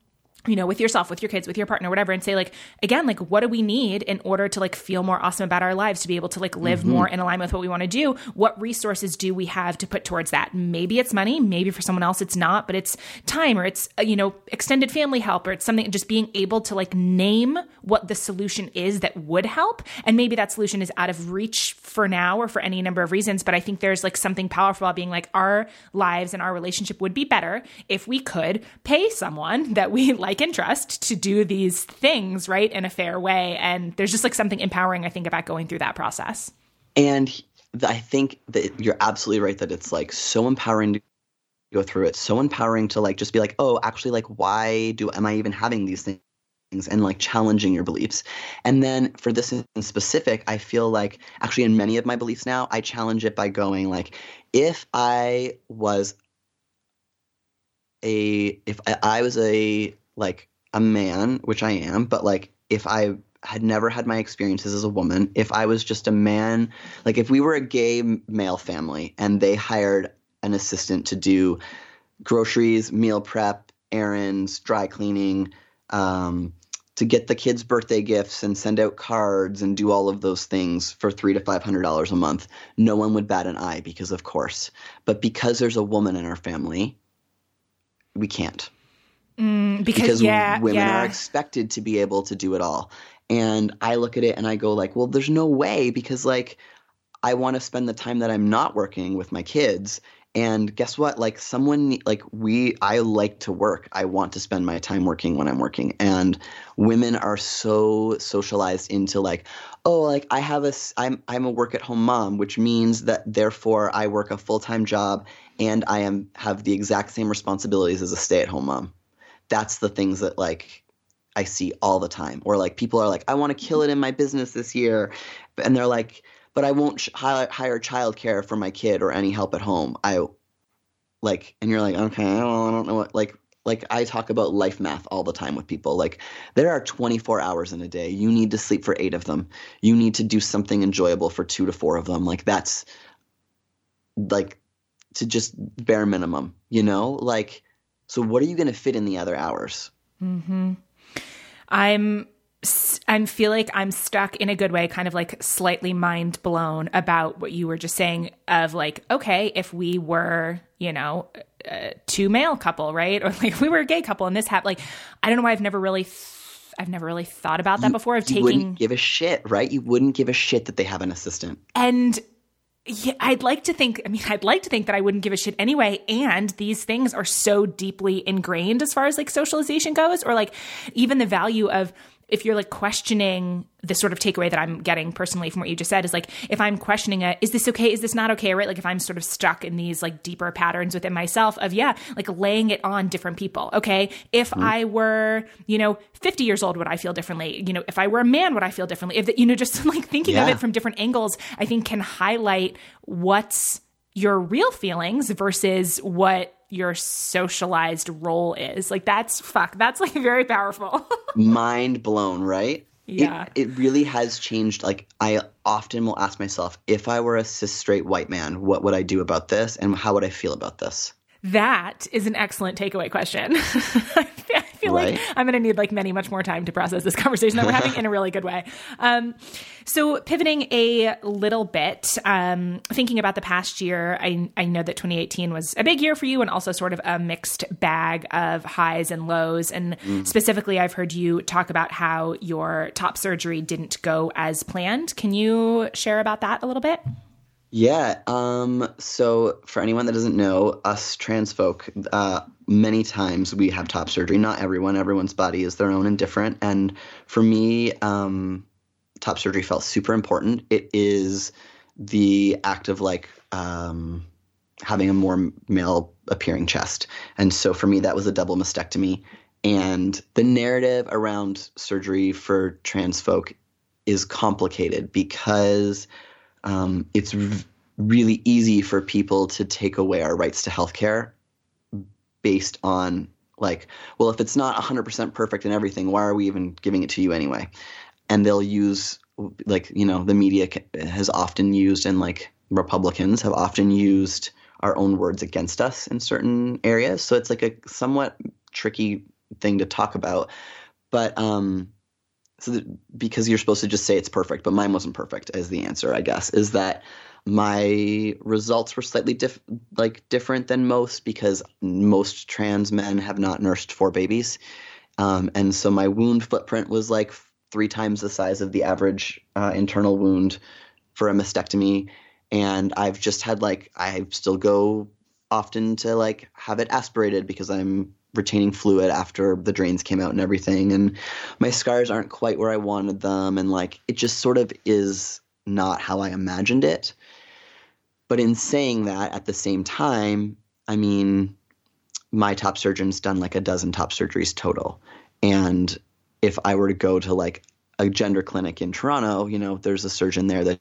you know with yourself with your kids with your partner whatever and say like again like what do we need in order to like feel more awesome about our lives to be able to like live more in alignment with what we want to do? What resources do we have to put towards that? Maybe it's money maybe for someone else it's not but it's time or it's uh, you know extended family help or it's something just being able to like name what the solution is that would help and maybe that solution is out of reach for now or for any number of reasons but i think there's like something powerful about being like our lives and our relationship would be better if we could pay someone that we like trust to do these things right in a fair way and there's just like something empowering i think about going through that process And I think that you're absolutely right that it's like so empowering to go through it. So empowering to like just be like, oh, actually, like, why do am I even having these things? And like challenging your beliefs. And then for this in specific, I feel like actually in many of my beliefs now, I challenge it by going like, if I was a if I, I was a like a man, which I am, but like if I had never had my experiences as a woman, if I was just a man, like if we were a gay male family and they hired an assistant to do groceries, meal prep, errands, dry cleaning, um, to get the kids birthday gifts and send out cards and do all of those things for three to five hundred dollars a month no one would bat an eye because of course. But because there's a woman in our family we can't mm, because, because yeah, women yeah. are expected to be able to do it all and i look at it and i go like well there's no way because like i want to spend the time that i'm not working with my kids and guess what? Like someone like we I like to work. I want to spend my time working when I'm working. And women are so socialized into like, oh, like I have a I'm I'm a work at home mom, which means that therefore I work a full-time job and I am have the exact same responsibilities as a stay-at-home mom. That's the things that like I see all the time. Or like people are like, I want to kill it in my business this year. And they're like, but I won't sh- hire, hire childcare for my kid or any help at home. I like, and you're like, okay, I don't, I don't know what, like, like I talk about life math all the time with people. Like there are 24 hours in a day. You need to sleep for eight of them. You need to do something enjoyable for two to four of them. Like that's like to just bare minimum, you know? Like, so what are you going to fit in the other hours? Mm-hmm. I'm I feel like I'm stuck in a good way, kind of like slightly mind blown about what you were just saying of like, okay, if we were, you know, a two male couple, right? Or like if we were a gay couple and this happened, like, I don't know why I've never really, th- I've never really thought about that you, before of you taking. wouldn't give a shit, right? You wouldn't give a shit that they have an assistant. And yeah, I'd like to think, I mean, I'd like to think that I wouldn't give a shit anyway. And these things are so deeply ingrained as far as like socialization goes, or like even the value of, if you're like questioning the sort of takeaway that I'm getting personally from what you just said is like if I'm questioning it, is this okay? Is this not okay? Right? Like if I'm sort of stuck in these like deeper patterns within myself of yeah, like laying it on different people. Okay, if mm. I were you know 50 years old, would I feel differently? You know, if I were a man, would I feel differently? If you know, just like thinking yeah. of it from different angles, I think can highlight what's your real feelings versus what your socialized role is. Like that's fuck. That's like very powerful. Mind blown, right? Yeah. It, it really has changed. Like I often will ask myself, if I were a cis straight white man, what would I do about this and how would I feel about this? That is an excellent takeaway question. I feel right? like I'm going to need like many much more time to process this conversation that we're having in a really good way. Um, so pivoting a little bit, um, thinking about the past year, I, I know that 2018 was a big year for you and also sort of a mixed bag of highs and lows. And mm. specifically, I've heard you talk about how your top surgery didn't go as planned. Can you share about that a little bit? Yeah. Um, so for anyone that doesn't know, us trans folk, uh, many times we have top surgery. Not everyone. Everyone's body is their own and different. And for me, um, top surgery felt super important. It is the act of like um, having a more male appearing chest. And so for me, that was a double mastectomy. And the narrative around surgery for trans folk is complicated because – um, it's r- really easy for people to take away our rights to healthcare based on like, well, if it's not 100% perfect and everything, why are we even giving it to you anyway? And they'll use like you know the media has often used and like Republicans have often used our own words against us in certain areas. So it's like a somewhat tricky thing to talk about. But um, so that, because you're supposed to just say it's perfect, but mine wasn't perfect as the answer, I guess, is that my results were slightly diff- like different than most because most trans men have not nursed four babies, um, and so my wound footprint was like three times the size of the average uh, internal wound for a mastectomy, and I've just had like I still go often to like have it aspirated because I'm retaining fluid after the drains came out and everything and my scars aren't quite where I wanted them and like it just sort of is not how I imagined it. But in saying that at the same time, I mean my top surgeon's done like a dozen top surgeries total. And if I were to go to like a gender clinic in Toronto, you know, there's a surgeon there that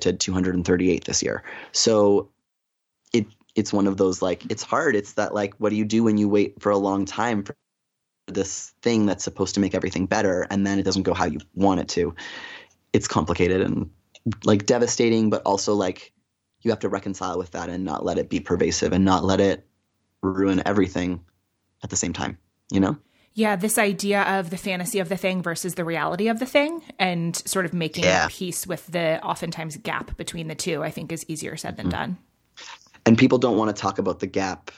did 238 this year. So it's one of those like it's hard. It's that like what do you do when you wait for a long time for this thing that's supposed to make everything better and then it doesn't go how you want it to. It's complicated and like devastating, but also like you have to reconcile with that and not let it be pervasive and not let it ruin everything at the same time, you know? Yeah, this idea of the fantasy of the thing versus the reality of the thing and sort of making Yeah. peace with the oftentimes gap between the two, I think is easier said than mm-hmm. done. And people don't want to talk about the gap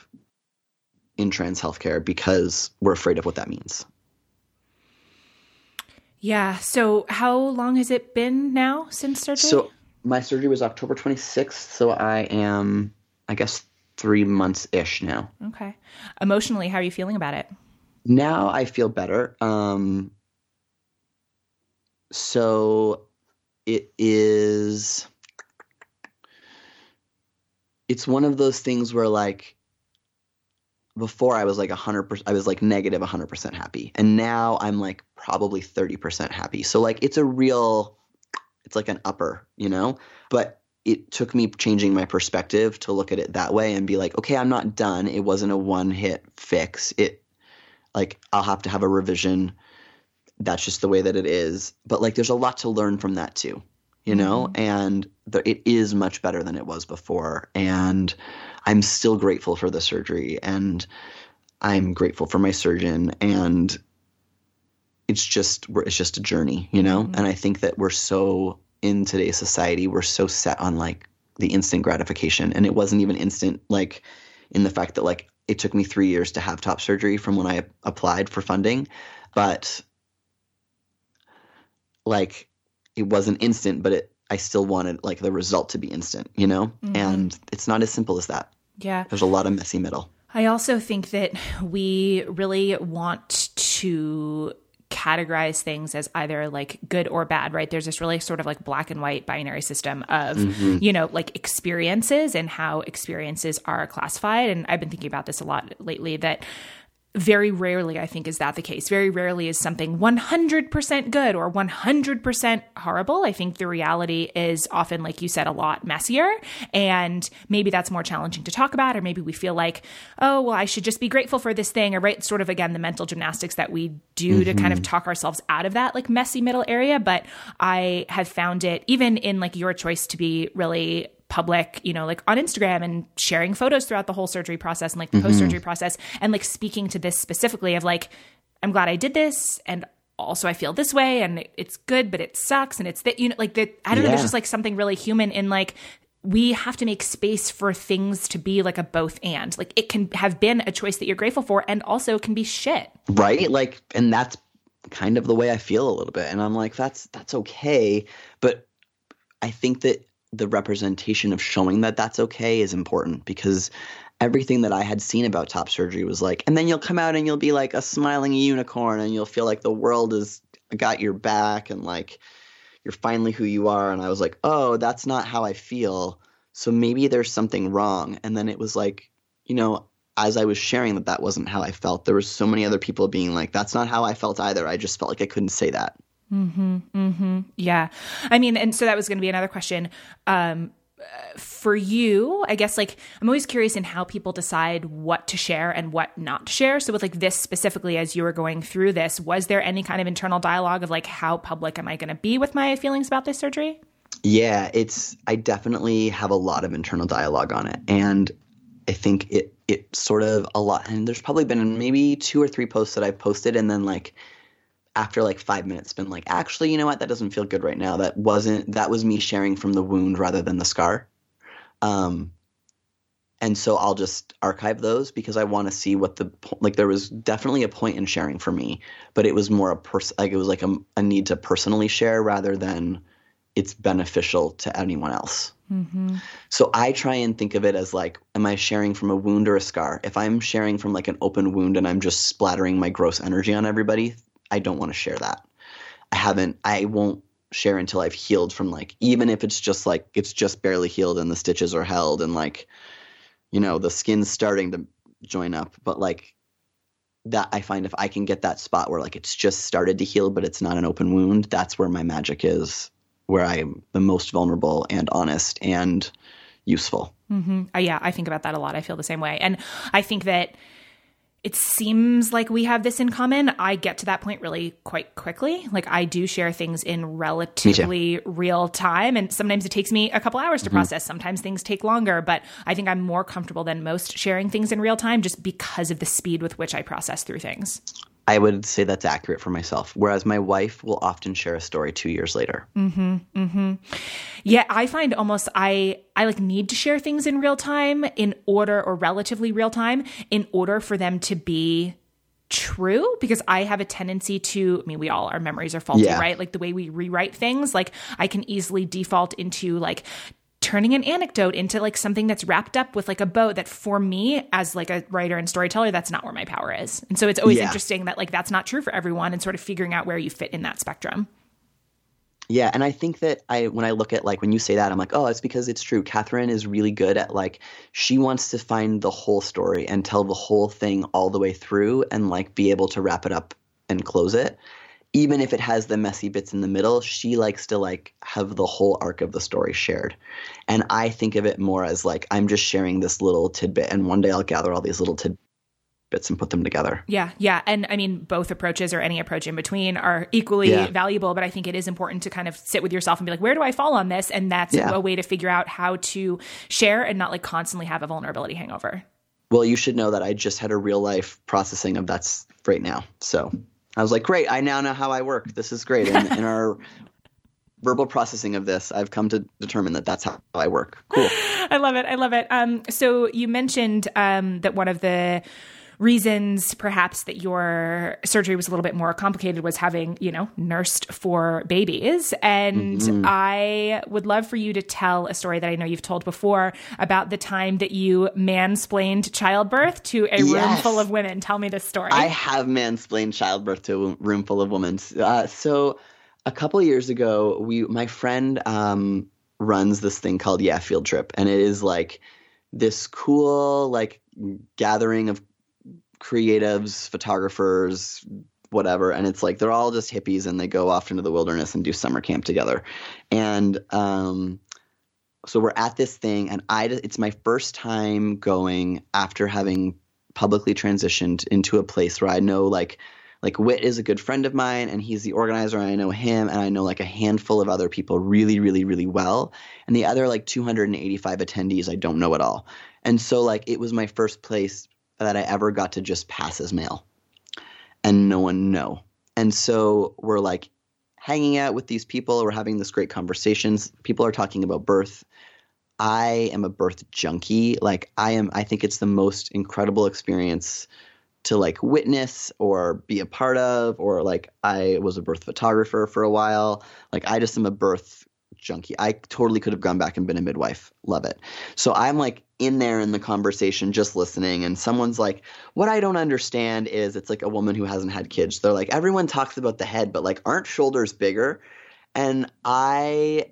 in trans healthcare because we're afraid of what that means. Yeah. So how long has it been now since surgery? So my surgery was October 26th, so I am, I guess, three months ish now. okay. Emotionally, how are you feeling about it? Now I feel better. Um, so it is. It's one of those things where, like, before I was like 100%, I was like negative 100% happy. And now I'm like probably 30% happy. So, like, it's a real, it's like an upper, you know? But it took me changing my perspective to look at it that way and be like, okay, I'm not done. It wasn't a one hit fix. It, like I'll have to have a revision. That's just the way that it is. But like there's a lot to learn from that too, you know? Mm-hmm. And the, it is much better than it was before. And I'm still grateful for the surgery and I'm grateful for my surgeon and it's just it's just a journey, you know? Mm-hmm. And I think that we're so in today's society, we're so set on like the instant gratification and it wasn't even instant like in the fact that like it took me three years to have top surgery from when I applied for funding, but like it wasn't instant, but it I still wanted like the result to be instant, you know? Mm-hmm. And it's not as simple as that. Yeah. There's a lot of messy middle. I also think that we really want to categorize things as either like good or bad, right? There's this really sort of like black and white binary system of, mm-hmm. you know, like experiences and how experiences are classified. And I've been thinking about this a lot lately that very rarely, I think, is that the case. Very rarely is something 100% good or 100% horrible. I think the reality is often, like you said, a lot messier. And maybe that's more challenging to talk about, or maybe we feel like, oh, well, I should just be grateful for this thing, or right, sort of again, the mental gymnastics that we do to kind of mm-hmm. talk ourselves out of that like messy middle area. But I have found it, even in like your choice to be really public, you know, like on Instagram and sharing photos throughout the whole surgery process and like the mm-hmm. post surgery process and like speaking to this specifically of like, I'm glad I did this and also I feel this way and it's good, but it sucks and it's that, you know, like that, I don't know, there's just like something really human in like, we have to make space for things to be like a both and. Like it can have been a choice that you're grateful for and also can be shit. right like and that's kind of the way i feel a little bit and i'm like that's that's okay but i think that the representation of showing that that's okay is important because everything that i had seen about top surgery was like and then you'll come out and you'll be like a smiling unicorn and you'll feel like the world has got your back and like you're finally who you are and i was like oh that's not how i feel so maybe there's something wrong and then it was like you know as I was sharing that that wasn't how I felt, there was so many other people being like, "That's not how I felt either." I just felt like I couldn't say that. Yeah. I mean, and so that was going to be another question. Um, for you, I guess, like, I'm always curious in how people decide what to share and what not to share. So, with like this specifically, as you were going through this, was there any kind of internal dialogue of like, how public am I going to be with my feelings about this surgery? Yeah, it's I definitely have a lot of internal dialogue on it, and I think it it sort of a lot. And there's probably been maybe two or three posts that I've posted, and then like after like five minutes, been like, actually, you know what? That doesn't feel good right now. That wasn't that was me sharing from the wound rather than the scar. Um, and so I'll just archive those because I want to see what the like. There was definitely a point in sharing for me, but it was more a person like it was like a, a need to personally share rather than it's beneficial to anyone else. So I try and think of it as like, am I sharing from a wound or a scar? If I'm sharing from like an open wound and I'm just splattering my gross energy on everybody, I don't want to share that. I haven't, I won't share until I've healed from like, even if it's just like, it's just barely healed and the stitches are held and like, you know, the skin's starting to join up. But like, that I find if I can get that spot where like it's just started to heal, but it's not an open wound, that's where my magic is, where I'm the most vulnerable and honest and useful. Uh, yeah, I think about that a lot. I feel the same way. And I think that it seems like we have this in common. I get to that point really quite quickly. Like I do share things in relatively real time and sometimes it takes me a couple hours to mm-hmm. process. Sometimes things take longer, but I think I'm more comfortable than most sharing things in real time just because of the speed with which I process through things. I would say that's accurate for myself. Whereas my wife will often share a story two years later. Mm-hmm. Mm-hmm. Yeah, I find almost I I like need to share things in real time in order or relatively real time in order for them to be true because I have a tendency to, I mean, we all, our memories are faulty, yeah. right? Like the way we rewrite things, like I can easily default into like turning an anecdote into like something that's wrapped up with like a bow that for me as like a writer and storyteller that's not where my power is and so it's always yeah. interesting that like that's not true for everyone and sort of figuring out where you fit in that spectrum yeah, and I think that I when I look at like when you say that, I'm like, oh, it's because it's true. Catherine is really good at like she wants to find the whole story and tell the whole thing all the way through and like be able to wrap it up and close it. Even if it has the messy bits in the middle, she likes to like have the whole arc of the story shared. And I think of it more as like I'm just sharing this little tidbit and one day I'll gather all these little tidbits bits and put them together. Yeah, yeah. And I mean, both approaches or any approach in between are equally yeah. valuable, but I think it is important to kind of sit with yourself and be like, where do I fall on this? And that's yeah. a way to figure out how to share and not like constantly have a vulnerability hangover. Well, you should know that I just had a real life processing of that's right now. So I was like, great, I now know how I work. This is great. And in our verbal processing of this, I've come to determine that that's how I work. Cool. I love it. I love it. Um, so you mentioned um, that one of the reasons perhaps that your surgery was a little bit more complicated was having, you know, nursed four babies. And mm-hmm. I would love for you to tell a story that I know you've told before about the time that you mansplained childbirth to a yes. room full of women. Tell me this story. I have mansplained childbirth to a room full of women. Uh, so a couple years ago, we my friend um, runs this thing called Yeah Field Trip, and it is like this cool like gathering of creatives, photographers, whatever, and it's like they're all just hippies and they go off into the wilderness and do summer camp together. And um, so we're at this thing, and I it's my first time going after having publicly transitioned into a place where I know like like Whit is a good friend of mine and he's the organizer and I know him and I know like a handful of other people really really really well and the other like 285 attendees I don't know at all. And so like it was my first place that I ever got to just pass as male and no one know. And so we're like hanging out with these people, we're having this great conversations. People are talking about birth. I am a birth junkie. Like I am I think it's the most incredible experience to like witness or be a part of or like I was a birth photographer for a while. Like I just am a birth junkie. I totally could have gone back and been a midwife. Love it. So I'm like in there in the conversation, just listening, and someone's like, What I don't understand is it's like a woman who hasn't had kids. They're like, Everyone talks about the head, but like, aren't shoulders bigger? And I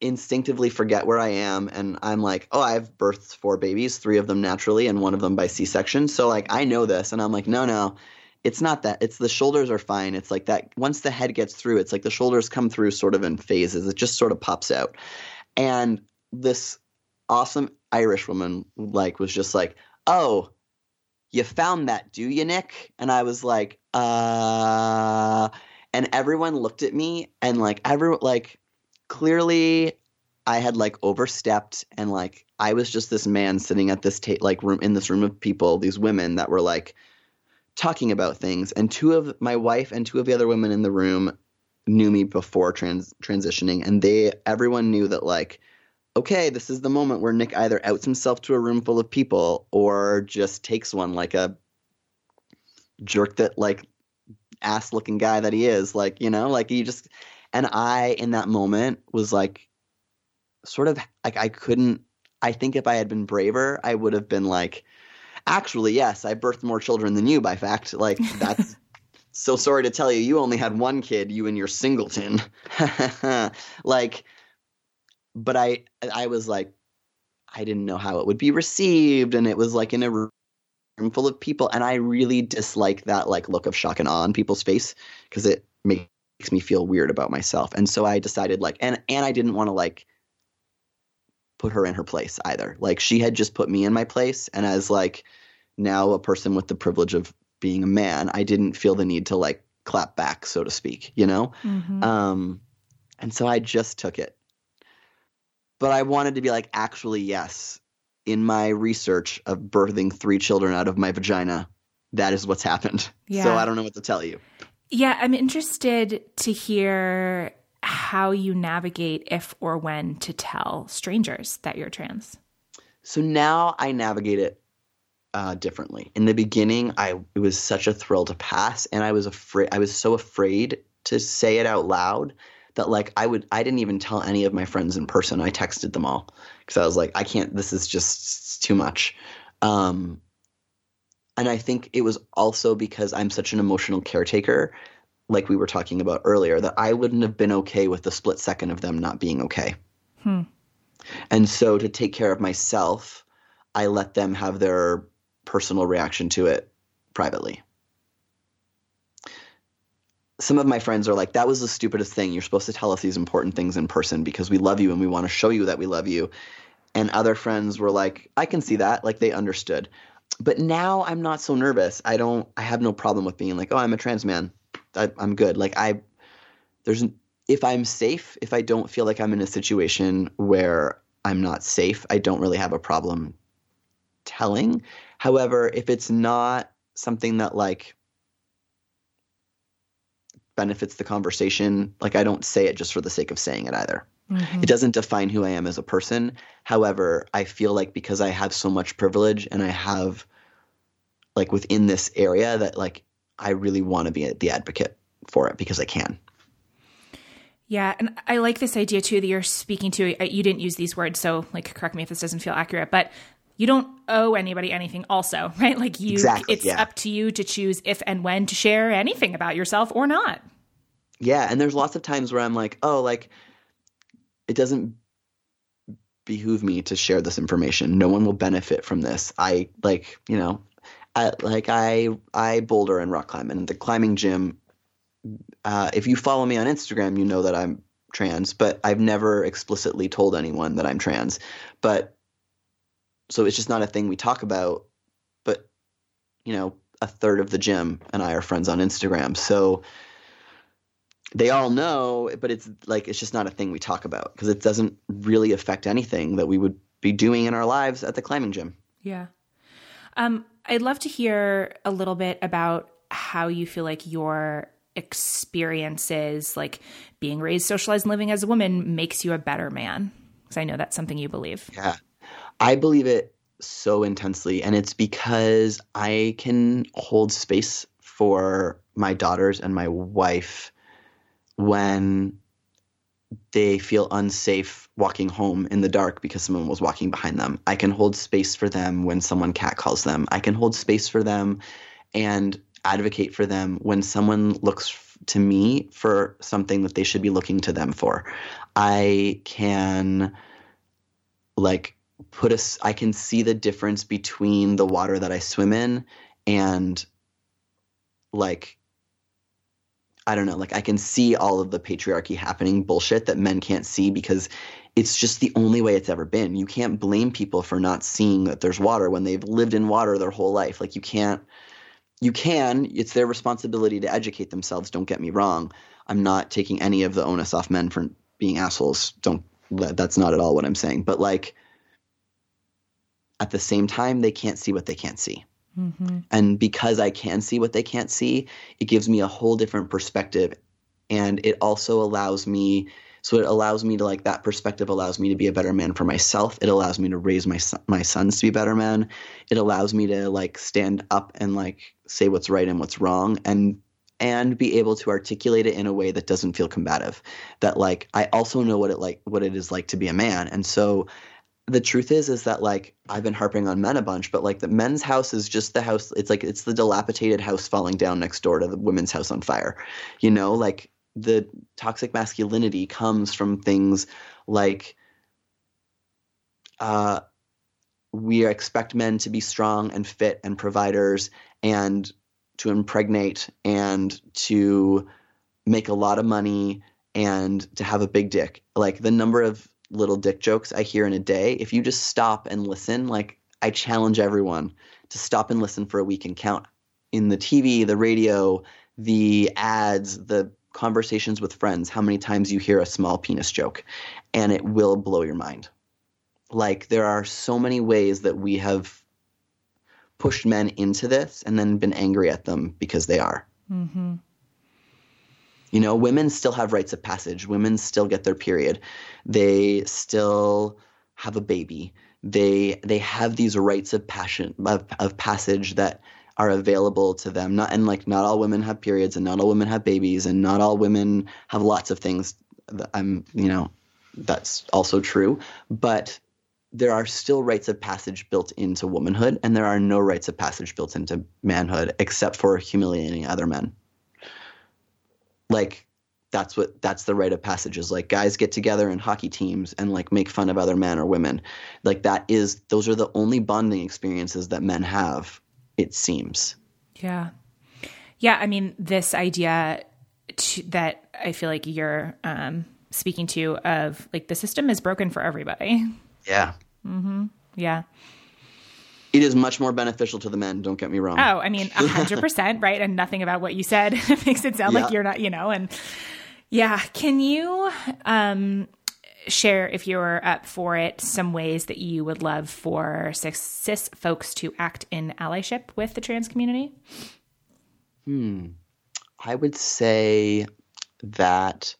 instinctively forget where I am and I'm like, oh, I've birthed four babies, three of them naturally and one of them by C-section. So like I know this and I'm like, no, no, it's not that. It's the shoulders are fine. It's like that once the head gets through, it's like the shoulders come through sort of in phases. It just sort of pops out. And this awesome Irish woman like was just like, "Oh, you found that, do you, Nick?" And I was like, "Uh," and everyone looked at me and like everyone like clearly I had like overstepped and like I was just this man sitting at this ta- like room in this room of people, these women that were like talking about things, and two of my wife and two of the other women in the room knew me before trans- transitioning, and they everyone knew that like, okay, this is the moment where Nick either outs himself to a room full of people or just takes one like a jerk that like ass looking guy that he is, like you know, like he just. And I, in that moment, was like, sort of like I couldn't. I think if I had been braver, I would have been like, actually, yes, I birthed more children than you by fact. Like, that's so sorry to tell you, you only had one kid, you and your singleton. like, but I, I was like, I didn't know how it would be received. And it was like in a room full of people. And I really dislike that like look of shock and awe on people's face because it makes me feel weird about myself. And so I decided like, and, and I didn't want to like, put her in her place either. Like she had just put me in my place and as like now a person with the privilege of being a man, I didn't feel the need to like clap back, so to speak, you know? Mm-hmm. Um, and so I just took it. But I wanted to be like, actually, yes. In my research of birthing three children out of my vagina, that is what's happened. Yeah. So I don't know what to tell you. Yeah, I'm interested to hear how you navigate if or when to tell strangers that you're trans. So now I navigate it uh, differently. In the beginning, I it was such a thrill to pass, and I was afraid. I was so afraid to say it out loud that like I would. I didn't even tell any of my friends in person. I texted them all because I was like, I can't. This is just too much. Um, and I think it was also because I'm such an emotional caretaker, like we were talking about earlier, that I wouldn't have been okay with the split second of them not being okay. Hmm. And so to take care of myself, I let them have their personal reaction to it privately. Some of my friends are like, that was the stupidest thing. You're supposed to tell us these important things in person because we love you and we want to show you that we love you. And other friends were like, I can see that. Like they understood. But now I'm not so nervous. I don't, I have no problem with being like, oh, I'm a trans man. I, I'm good. Like I, there's, if I'm safe, if I don't feel like I'm in a situation where I'm not safe, I don't really have a problem telling. However, if it's not something that like benefits the conversation, like I don't say it just for the sake of saying it either. Mhm. It doesn't define who I am as a person. However, I feel like because I have so much privilege and I have like within this area that like I really want to be the advocate for it because I can. Yeah, and I like this idea too that you're speaking to. You didn't use these words, so like correct me if this doesn't feel accurate, but you don't owe anybody anything also, right? Like you Exactly, it's yeah. up to you to choose if and when to share anything about yourself or not. Yeah, and there's lots of times where I'm like, oh, like it doesn't behoove me to share this information. No one will benefit from this. I like, you know, I like I I boulder and rock climb and the climbing gym. Uh, if you follow me on Instagram, you know that I'm trans, but I've never explicitly told anyone that I'm trans. But so it's just not a thing we talk about. But you know, a third of the gym and I are friends on Instagram, so they all know, but it's like it's just not a thing we talk about because it doesn't really affect anything that we would be doing in our lives at the climbing gym. Yeah. Um, I'd love to hear a little bit about how you feel like your experiences, like being raised, socialized, and living as a woman, makes you a better man. Because I know that's something you believe. Yeah. I believe it so intensely. And it's because I can hold space for my daughters and my wife when they feel unsafe walking home in the dark because someone was walking behind them. I can hold space for them when someone cat calls them. I can hold space for them and advocate for them when someone looks to me for something that they should be looking to them for. I can like put us I can see the difference between the water that I swim in and like I don't know, like I can see all of the patriarchy happening bullshit that men can't see because it's just the only way it's ever been. You can't blame people for not seeing that there's water when they've lived in water their whole life. Like you can't you can, it's their responsibility to educate themselves, don't get me wrong. I'm not taking any of the onus off men for being assholes. Don't that's not at all what I'm saying. But like at the same time they can't see what they can't see. Mm-hmm. And because I can see what they can't see, it gives me a whole different perspective. And it also allows me, so it allows me to like that perspective allows me to be a better man for myself. It allows me to raise my my sons to be better men. It allows me to like stand up and like say what's right and what's wrong and and be able to articulate it in a way that doesn't feel combative. That like I also know what it like what it is like to be a man. And so the truth is is that like I've been harping on men a bunch, but like the men's house is just the house. It's like it's the dilapidated house falling down next door to the women's house on fire. You know, like the toxic masculinity comes from things like uh, we expect men to be strong and fit and providers and to impregnate and to make a lot of money and to have a big dick. Like the number of little dick jokes I hear in a day, if you just stop and listen, like I challenge everyone to stop and listen for a week and count in the TV, the radio, the ads, the conversations with friends, how many times you hear a small penis joke, and it will blow your mind. Like there are so many ways that we have pushed men into this and then been angry at them because they are. Mm-hmm. You know, women still have rites of passage. Women still get their period. They still have a baby. They they have these rites of passion of, of passage that are available to them. Not and like not all women have periods and not all women have babies and not all women have lots of things. I'm you know that's also true, but there are still rites of passage built into womanhood, and there are no rites of passage built into manhood except for humiliating other men. Like that's what that's the rite of passage is like guys get together in hockey teams and like make fun of other men or women. Like that is those are the only bonding experiences that men have it seems. Yeah. Yeah i mean this idea to, that i feel like you're um, speaking to of like the system is broken for everybody. Yeah. Mm-hmm. Yeah it is much more beneficial to the men. Don't get me wrong. Oh, I mean, hundred percent, right? And nothing about what you said makes it sound yeah. like you're not, you know. And yeah, can you um, share, if you're up for it, some ways that you would love for cis, cis folks to act in allyship with the trans community? Hmm, I would say that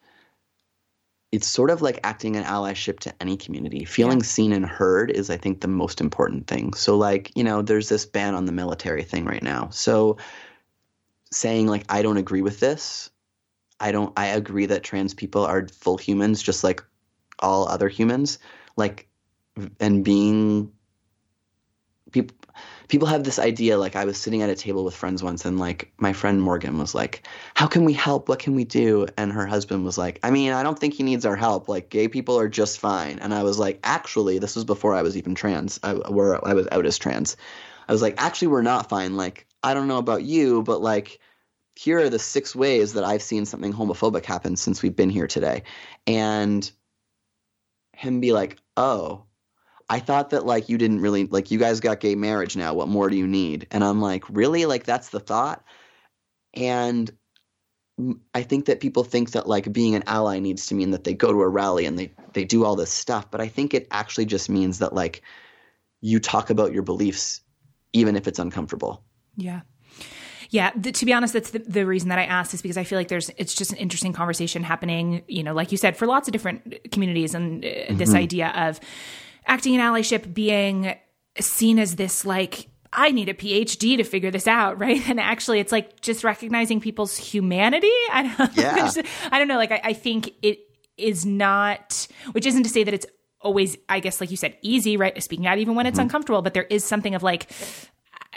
it's sort of like acting in allyship to any community. Feeling yeah. seen and heard is, I think, the most important thing. So, like, you know, there's this ban on the military thing right now. So, saying, like, I don't agree with this, I don't, I agree that trans people are full humans, just like all other humans. Like, and being people people have this idea like i was sitting at a table with friends once and like my friend morgan was like how can we help? What can we do? And her husband was like i mean i don't think he needs our help. Like gay people are just fine. And i was like actually this was before i was even trans. I where i was out as trans. I was like actually we're not fine. Like i don't know about you but like here are the six ways that i've seen something homophobic happen since we've been here today. And him be like oh I thought that like you didn't really like you guys got gay marriage now. What more do you need? And I'm like, really? Like that's the thought? And I think that people think that like being an ally needs to mean that they go to a rally and they they do all this stuff, but I think it actually just means that like you talk about your beliefs even if it's uncomfortable. Yeah. Yeah, the, to be honest, that's the, the, reason that I asked is because I feel like there's it's just an interesting conversation happening. You know, like you said, for lots of different communities, and uh, mm-hmm. this idea of acting in allyship being seen as this like I need a PhD to figure this out, right? And actually, it's like just recognizing people's humanity. I don't, yeah. I don't know. Like, I, I, think it is not, which isn't to say that it's always, I guess, like you said, easy, right? Speaking out even when it's mm-hmm. uncomfortable, but there is something of like,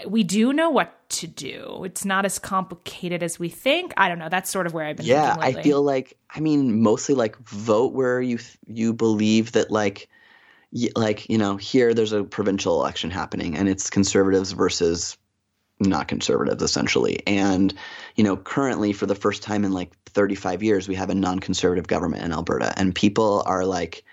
we do know what to do. It's not as complicated as we think. I don't know. That's sort of where I've been. Yeah, I feel like, I mean, mostly like vote where you you believe that like like you know here there's a provincial election happening and it's conservatives versus not conservatives essentially. And you know currently for the first time in like 35 years we have a non-conservative government in Alberta. And people are like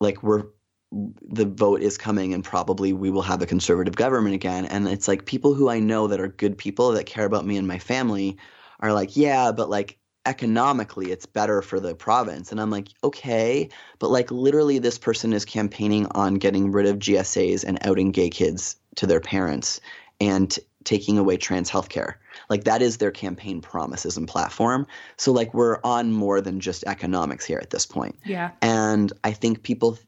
like we're the vote is coming and probably we will have a conservative government again. And it's like people who I know that are good people that care about me and my family are like yeah but like economically it's better for the province. And i'm like okay. But like literally this person is campaigning on getting rid of gsas and outing gay kids to their parents and taking away trans healthcare. Like that is their campaign promises and platform. So like we're on more than just economics here at this point. Yeah. And i think people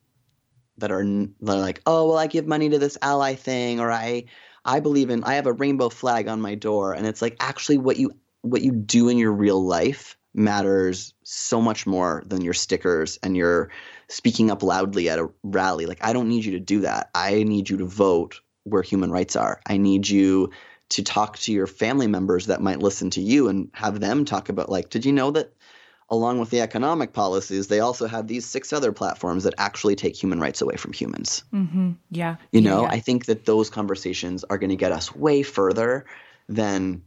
that are, that are like oh well i give money to this ally thing or i i believe in i have a rainbow flag on my door. And it's like actually what you what you do in your real life matters so much more than your stickers and your speaking up loudly at a rally. Like, I don't need you to do that. I need you to vote where human rights are. I need you to talk to your family members that might listen to you and have them talk about, like, did you know that along with the economic policies, they also have these six other platforms that actually take human rights away from humans? Mm-hmm. Yeah. You know, yeah. I think that those conversations are going to get us way further than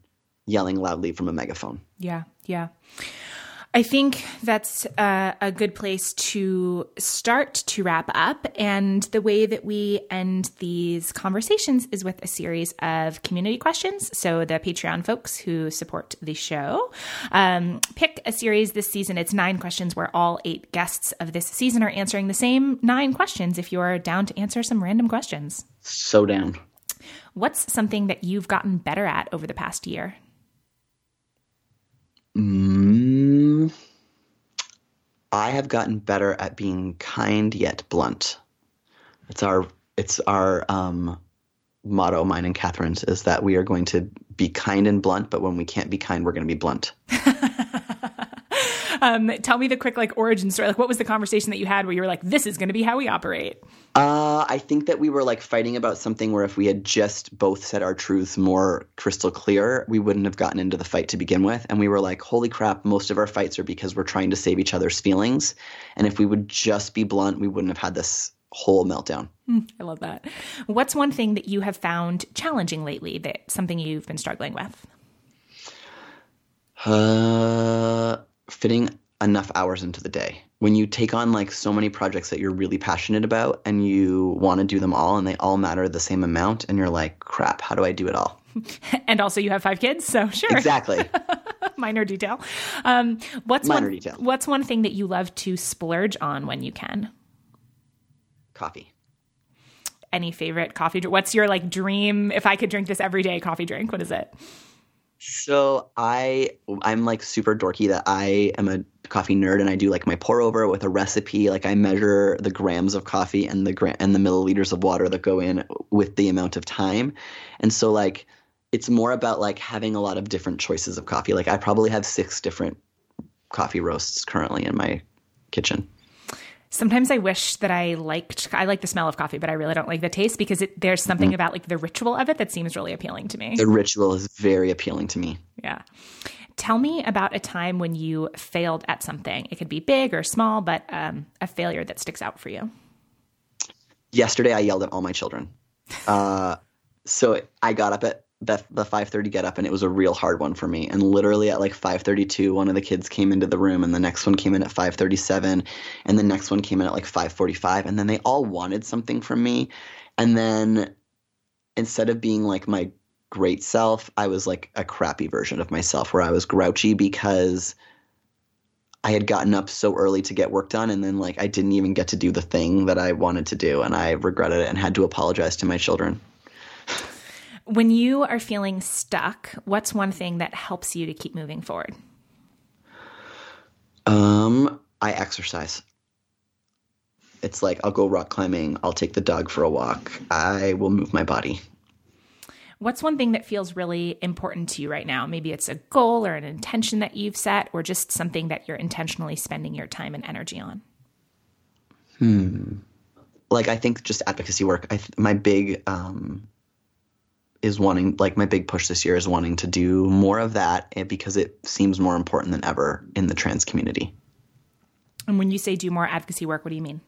yelling loudly from a megaphone. Yeah, yeah. I think that's uh, a good place to start to wrap up. And the way that we end these conversations is with a series of community questions. So, the Patreon folks who support the show um, pick a series this season. It's nine questions where all eight guests of this season are answering the same nine questions if you're down to answer some random questions. So down. What's something that you've gotten better at over the past year? Mm, I have gotten better at being kind yet blunt. It's our it's our um, motto, mine and Catherine's, is that we are going to be kind and blunt, but when we can't be kind, we're going to be blunt. um, tell me the quick like origin story. Like, what was the conversation that you had where you were like, "This is going to be how we operate"? Uh, I think that we were like fighting about something where if we had just both said our truths more crystal clear, we wouldn't have gotten into the fight to begin with. And we were like, "Holy crap! Most of our fights are because we're trying to save each other's feelings. And if we would just be blunt, we wouldn't have had this whole meltdown." Mm, I love that. What's one thing that you have found challenging lately? That something you've been struggling with? Uh, fitting enough hours into the day. When you take on like so many projects that you're really passionate about and you want to do them all and they all matter the same amount and you're like, crap, how do I do it all? and also you have five kids, so sure. Exactly. Minor detail. Um, what's Minor one, detail. What's one thing that you love to splurge on when you can? Coffee. Any favorite coffee? What's your like dream? If I could drink this every day, coffee drink. What is it? So I I'm like super dorky that I am a coffee nerd and I do like my pour over with a recipe. Like I measure the grams of coffee and the gra- and the milliliters of water that go in with the amount of time. And so like it's more about like having a lot of different choices of coffee. Like I probably have six different coffee roasts currently in my kitchen. Sometimes I wish that I liked I like the smell of coffee, but I really don't like the taste because it, there's something mm. about like the ritual of it that seems really appealing to me. The ritual is very appealing to me. Yeah. Tell me about a time when you failed at something. It could be big or small, but um, a failure that sticks out for you. Yesterday, I yelled at all my children. Uh, so I got up at the the 5:30 get up and it was a real hard one for me and literally at like 5:32 one of the kids came into the room and the next one came in at 5:37 and the next one came in at like 5:45 and then they all wanted something from me and then instead of being like my great self I was like a crappy version of myself where I was grouchy because I had gotten up so early to get work done and then like I didn't even get to do the thing that I wanted to do and I regretted it and had to apologize to my children. When you are feeling stuck, what's one thing that helps you to keep moving forward? Um, I exercise. It's like I'll go rock climbing, I'll take the dog for a walk, I will move my body. What's one thing that feels really important to you right now? Maybe it's a goal or an intention that you've set, or just something that you're intentionally spending your time and energy on. Hmm. Like I think just advocacy work. I th- my big um, is wanting like my big push this year is wanting to do more of that eh, because it seems more important than ever in the trans community. And when you say do more advocacy work, what do you mean?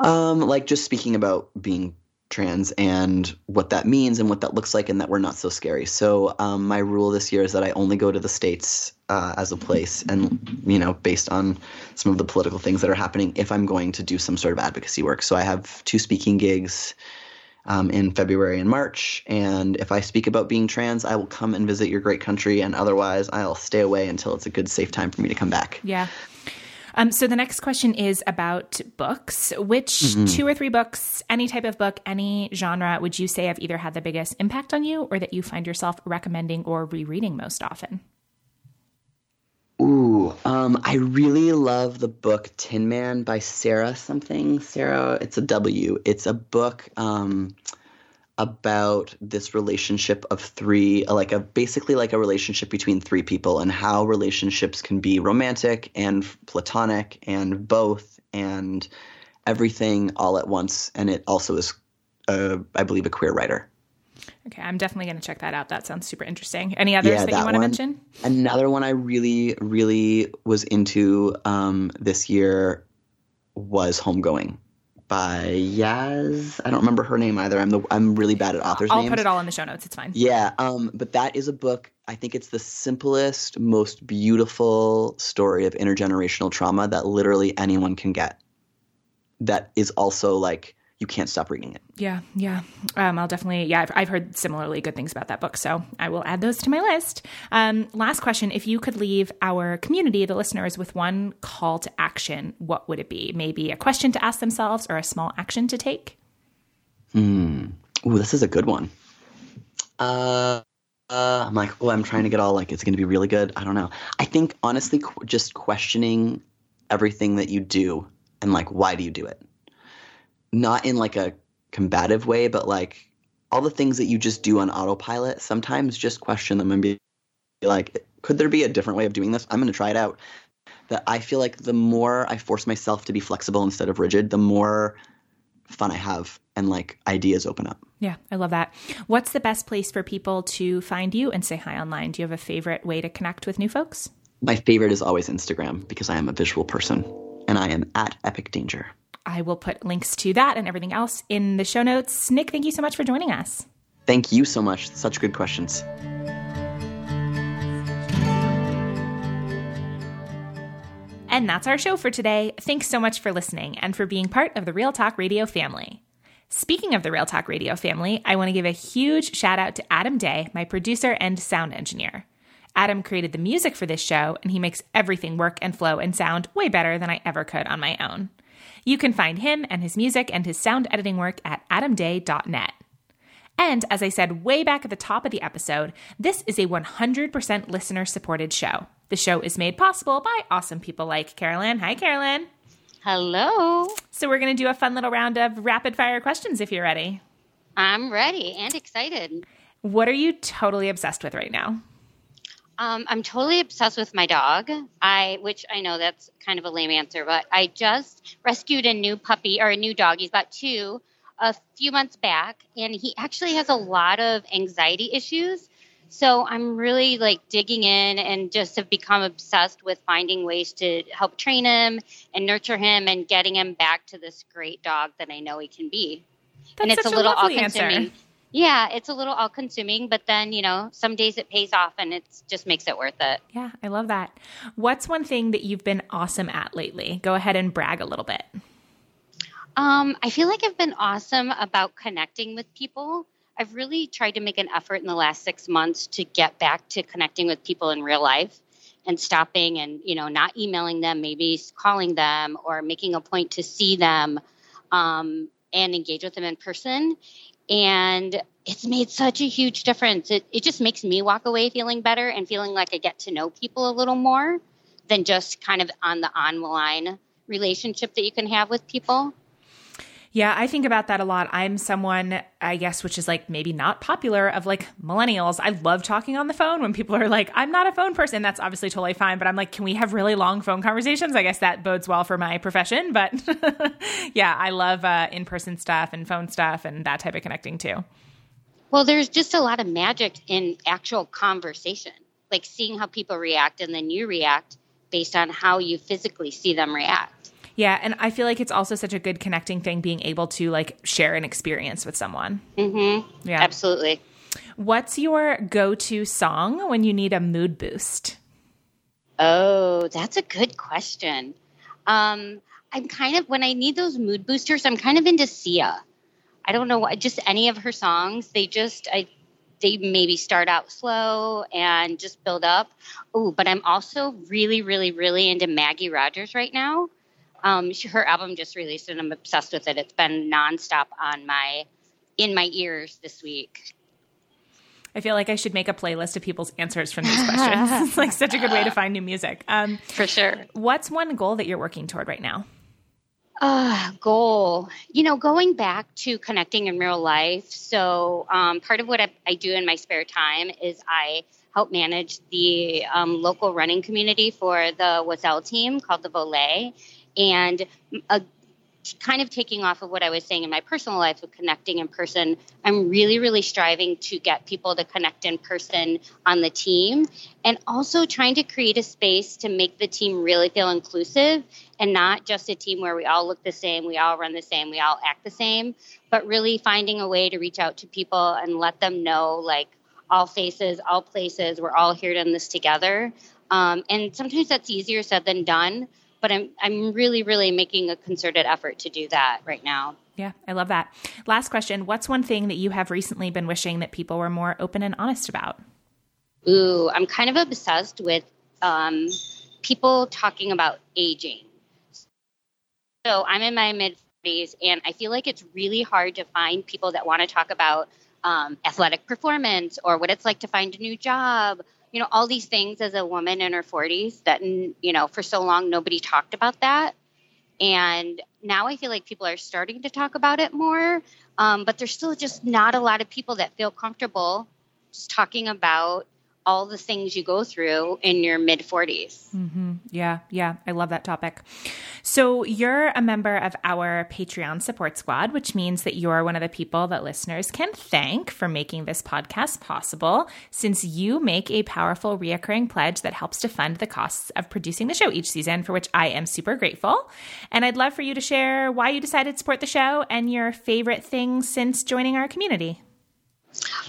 Um, like just speaking about being trans and what that means and what that looks like and that we're not so scary. So um, my rule this year is that I only go to the states uh, as a place and you know based on some of the political things that are happening if I'm going to do some sort of advocacy work. So I have two speaking gigs um, in February and March. And if I speak about being trans, I will come and visit your great country. And otherwise, I'll stay away until it's a good, safe time for me to come back. Yeah. Um, so the next question is about books. Which mm-hmm. two or three books, any type of book, any genre, would you say have either had the biggest impact on you or that you find yourself recommending or rereading most often? Ooh, um, I really love the book Tin Man by Sarah something. Sarah, it's a W. It's a book um, about this relationship of three, like a basically like a relationship between three people, and how relationships can be romantic and platonic and both and everything all at once. And it also is, uh, I believe, a queer writer. Okay, I'm definitely going to check that out. That sounds super interesting. Any others yeah, that, that, you want to mention? Another one I really, really was into um, this year was Homegoing by Yaz. I don't remember her name either. I'm the I'm really bad at authors' I'll names. put it all in the show notes. It's fine. Yeah, um, but that is a book. I think it's the simplest, most beautiful story of intergenerational trauma that literally anyone can get. That is also like you can't stop reading it. Yeah, yeah. Um, I'll definitely, yeah, I've, I've, heard similarly good things about that book. So I will add those to my list. Um, last question If you could leave our community, the listeners, with one call to action, what would it be? Maybe a question to ask themselves or a small action to take? Hmm. Ooh, this is a good one. Uh, uh, I'm like, oh, I'm trying to get all like, it's going to be really good. I don't know. I think honestly, qu- just questioning everything that you do and like, why do you do it? Not in like a combative way, but like all the things that you just do on autopilot. Sometimes just question them and be like, could there be a different way of doing this? I'm going to try it out. That I feel like the more I force myself to be flexible instead of rigid, the more fun I have and like ideas open up. Yeah, I love that. What's the best place for people to find you and say hi online? Do you have a favorite way to connect with new folks? My favorite is always Instagram because I am a visual person and I am at Epic Danger. I will put links to that and everything else in the show notes. Nick, thank you so much for joining us. Thank you so much. Such good questions. And that's our show for today. Thanks so much for listening and for being part of the Real Talk Radio family. Speaking of the Real Talk Radio family, I want to give a huge shout out to Adam Day, my producer and sound engineer. Adam created the music for this show, and he makes everything work and flow and sound way better than I ever could on my own. You can find him and his music and his sound editing work at adamday.net. And as I said way back at the top of the episode, this is a 100% listener supported show. The show is made possible by awesome people like Carolyn. Hi, Carolyn. Hello. So, we're going to do a fun little round of rapid fire questions if you're ready. I'm ready and excited. What are you totally obsessed with right now? Um, I'm totally obsessed with my dog. I, which I know that's kind of a lame answer, but I just rescued a new puppy or a new dog. He's about two, a few months back, and he actually has a lot of anxiety issues. So I'm really like digging in and just have become obsessed with finding ways to help train him and nurture him and getting him back to this great dog that I know he can be. That's and it's such a little all consuming. Yeah, it's a little all consuming, but then, you know, some days it pays off and it just makes it worth it. Yeah, I love that. What's one thing that you've been awesome at lately? Go ahead and brag a little bit. Um, I feel like I've been awesome about connecting with people. I've really tried to make an effort in the last six months to get back to connecting with people in real life and stopping and, you know, not emailing them, maybe calling them or making a point to see them um, and engage with them in person. And it's made such a huge difference. It, it just makes me walk away feeling better and feeling like I get to know people a little more than just kind of on the online relationship that you can have with people. Yeah, I think about that a lot. I'm someone, I guess, which is like maybe not popular of like millennials. I love talking on the phone when people are like, I'm not a phone person. That's obviously totally fine. But I'm like, can we have really long phone conversations? I guess that bodes well for my profession. But yeah, I love uh, in person stuff and phone stuff and that type of connecting too. Well, there's just a lot of magic in actual conversation, like seeing how people react and then you react based on how you physically see them react. Yeah, and I feel like it's also such a good connecting thing being able to like share an experience with someone. Mm-hmm. Yeah. Absolutely. What's your go-to song when you need a mood boost? Oh, that's a good question. Um, I'm kind of when I need those mood boosters, I'm kind of into Sia. I don't know what, just any of her songs. They just I they maybe start out slow and just build up. Oh, but I'm also really, really, really into Maggie Rogers right now. Um, she, her album just released and I'm obsessed with it. It's been nonstop on my in my ears this week. I feel like I should make a playlist of people's answers from these questions. it's like such a good way to find new music. Um, For sure. what's one goal that you're working toward right now? Uh, goal. You know, going back to connecting in real life. So, um, part of what I, I do in my spare time is I help manage the um, local running community for the Oiselle team called the Volée. And a kind of taking off of what I was saying in my personal life with connecting in person, I'm really, really striving to get people to connect in person on the team and also trying to create a space to make the team really feel inclusive and not just a team where we all look the same, we all run the same, we all act the same, but really finding a way to reach out to people and let them know like all faces, all places, we're all here in this together. Um, and sometimes that's easier said than done but I'm I'm really really making a concerted effort to do that right now. Yeah, I love that. Last question, what's one thing that you have recently been wishing that people were more open and honest about? Ooh, I'm kind of obsessed with um, people talking about aging. So I'm in my mid 40s and I feel like it's really hard to find people that want to talk about um, athletic performance or what it's like to find a new job. You know, all these things as a woman in her 40s that, you know, for so long nobody talked about that. And now I feel like people are starting to talk about it more, um, but there's still just not a lot of people that feel comfortable just talking about all the things you go through in your mid 40s. Mm-hmm. Yeah, yeah. I love that topic. So, you're a member of our Patreon support squad, which means that you're one of the people that listeners can thank for making this podcast possible, since you make a powerful reoccurring pledge that helps to fund the costs of producing the show each season, for which I am super grateful. And I'd love for you to share why you decided to support the show and your favorite things since joining our community.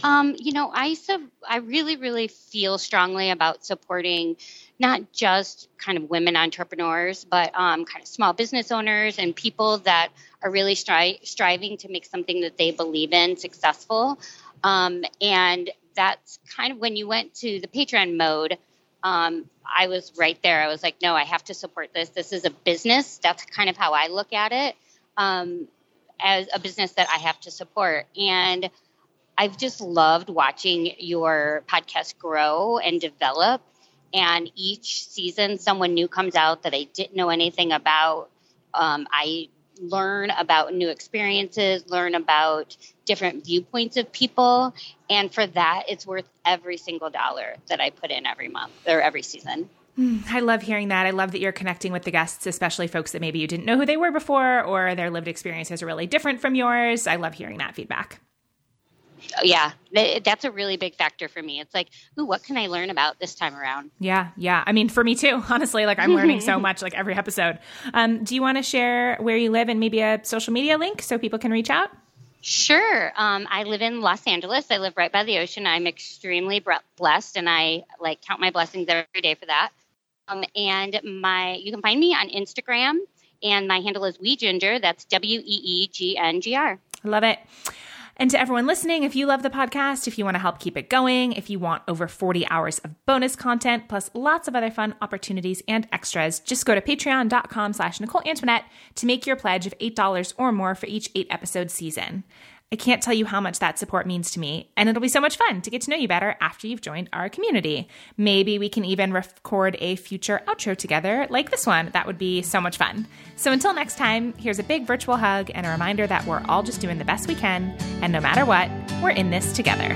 Um, you know, I sub- I really, really feel strongly about supporting not just kind of women entrepreneurs, but um, kind of small business owners and people that are really stri- striving to make something that they believe in successful. Um, and that's kind of when you went to the Patreon mode. Um, I was right there. I was like, no, I have to support this. This is a business. That's kind of how I look at it um, as a business that I have to support. And I've just loved watching your podcast grow and develop. And each season, someone new comes out that I didn't know anything about. Um, I learn about new experiences, learn about different viewpoints of people. And for that, it's worth every single dollar that I put in every month or every season. Hmm, I love hearing that. I love that you're connecting with the guests, especially folks that maybe you didn't know who they were before or their lived experiences are really different from yours. I love hearing that feedback yeah, that's a really big factor for me. It's like, ooh, what can I learn about this time around? Yeah, yeah. I mean, for me too, honestly, like I'm learning so much like every episode. Um, do you want to share where you live and maybe a social media link so people can reach out? Sure. Um, I live in Los Angeles. I live right by the ocean. I'm extremely blessed, and I like count my blessings every day for that. Um, and my, you can find me on Instagram, and my handle is Wee Ginger. That's W E E G N G R. I love it. And to everyone listening, if you love the podcast, if you want to help keep it going, if you want over 40 hours of bonus content, plus lots of other fun opportunities and extras, just go to patreon.com slash Nicole Antoinette to make your pledge of $8 or more for each eight episode season. I can't tell you how much that support means to me, and it'll be so much fun to get to know you better after you've joined our community. Maybe we can even record a future outro together like this one. That would be so much fun. So until next time, here's a big virtual hug and a reminder that we're all just doing the best we can, and no matter what, we're in this together.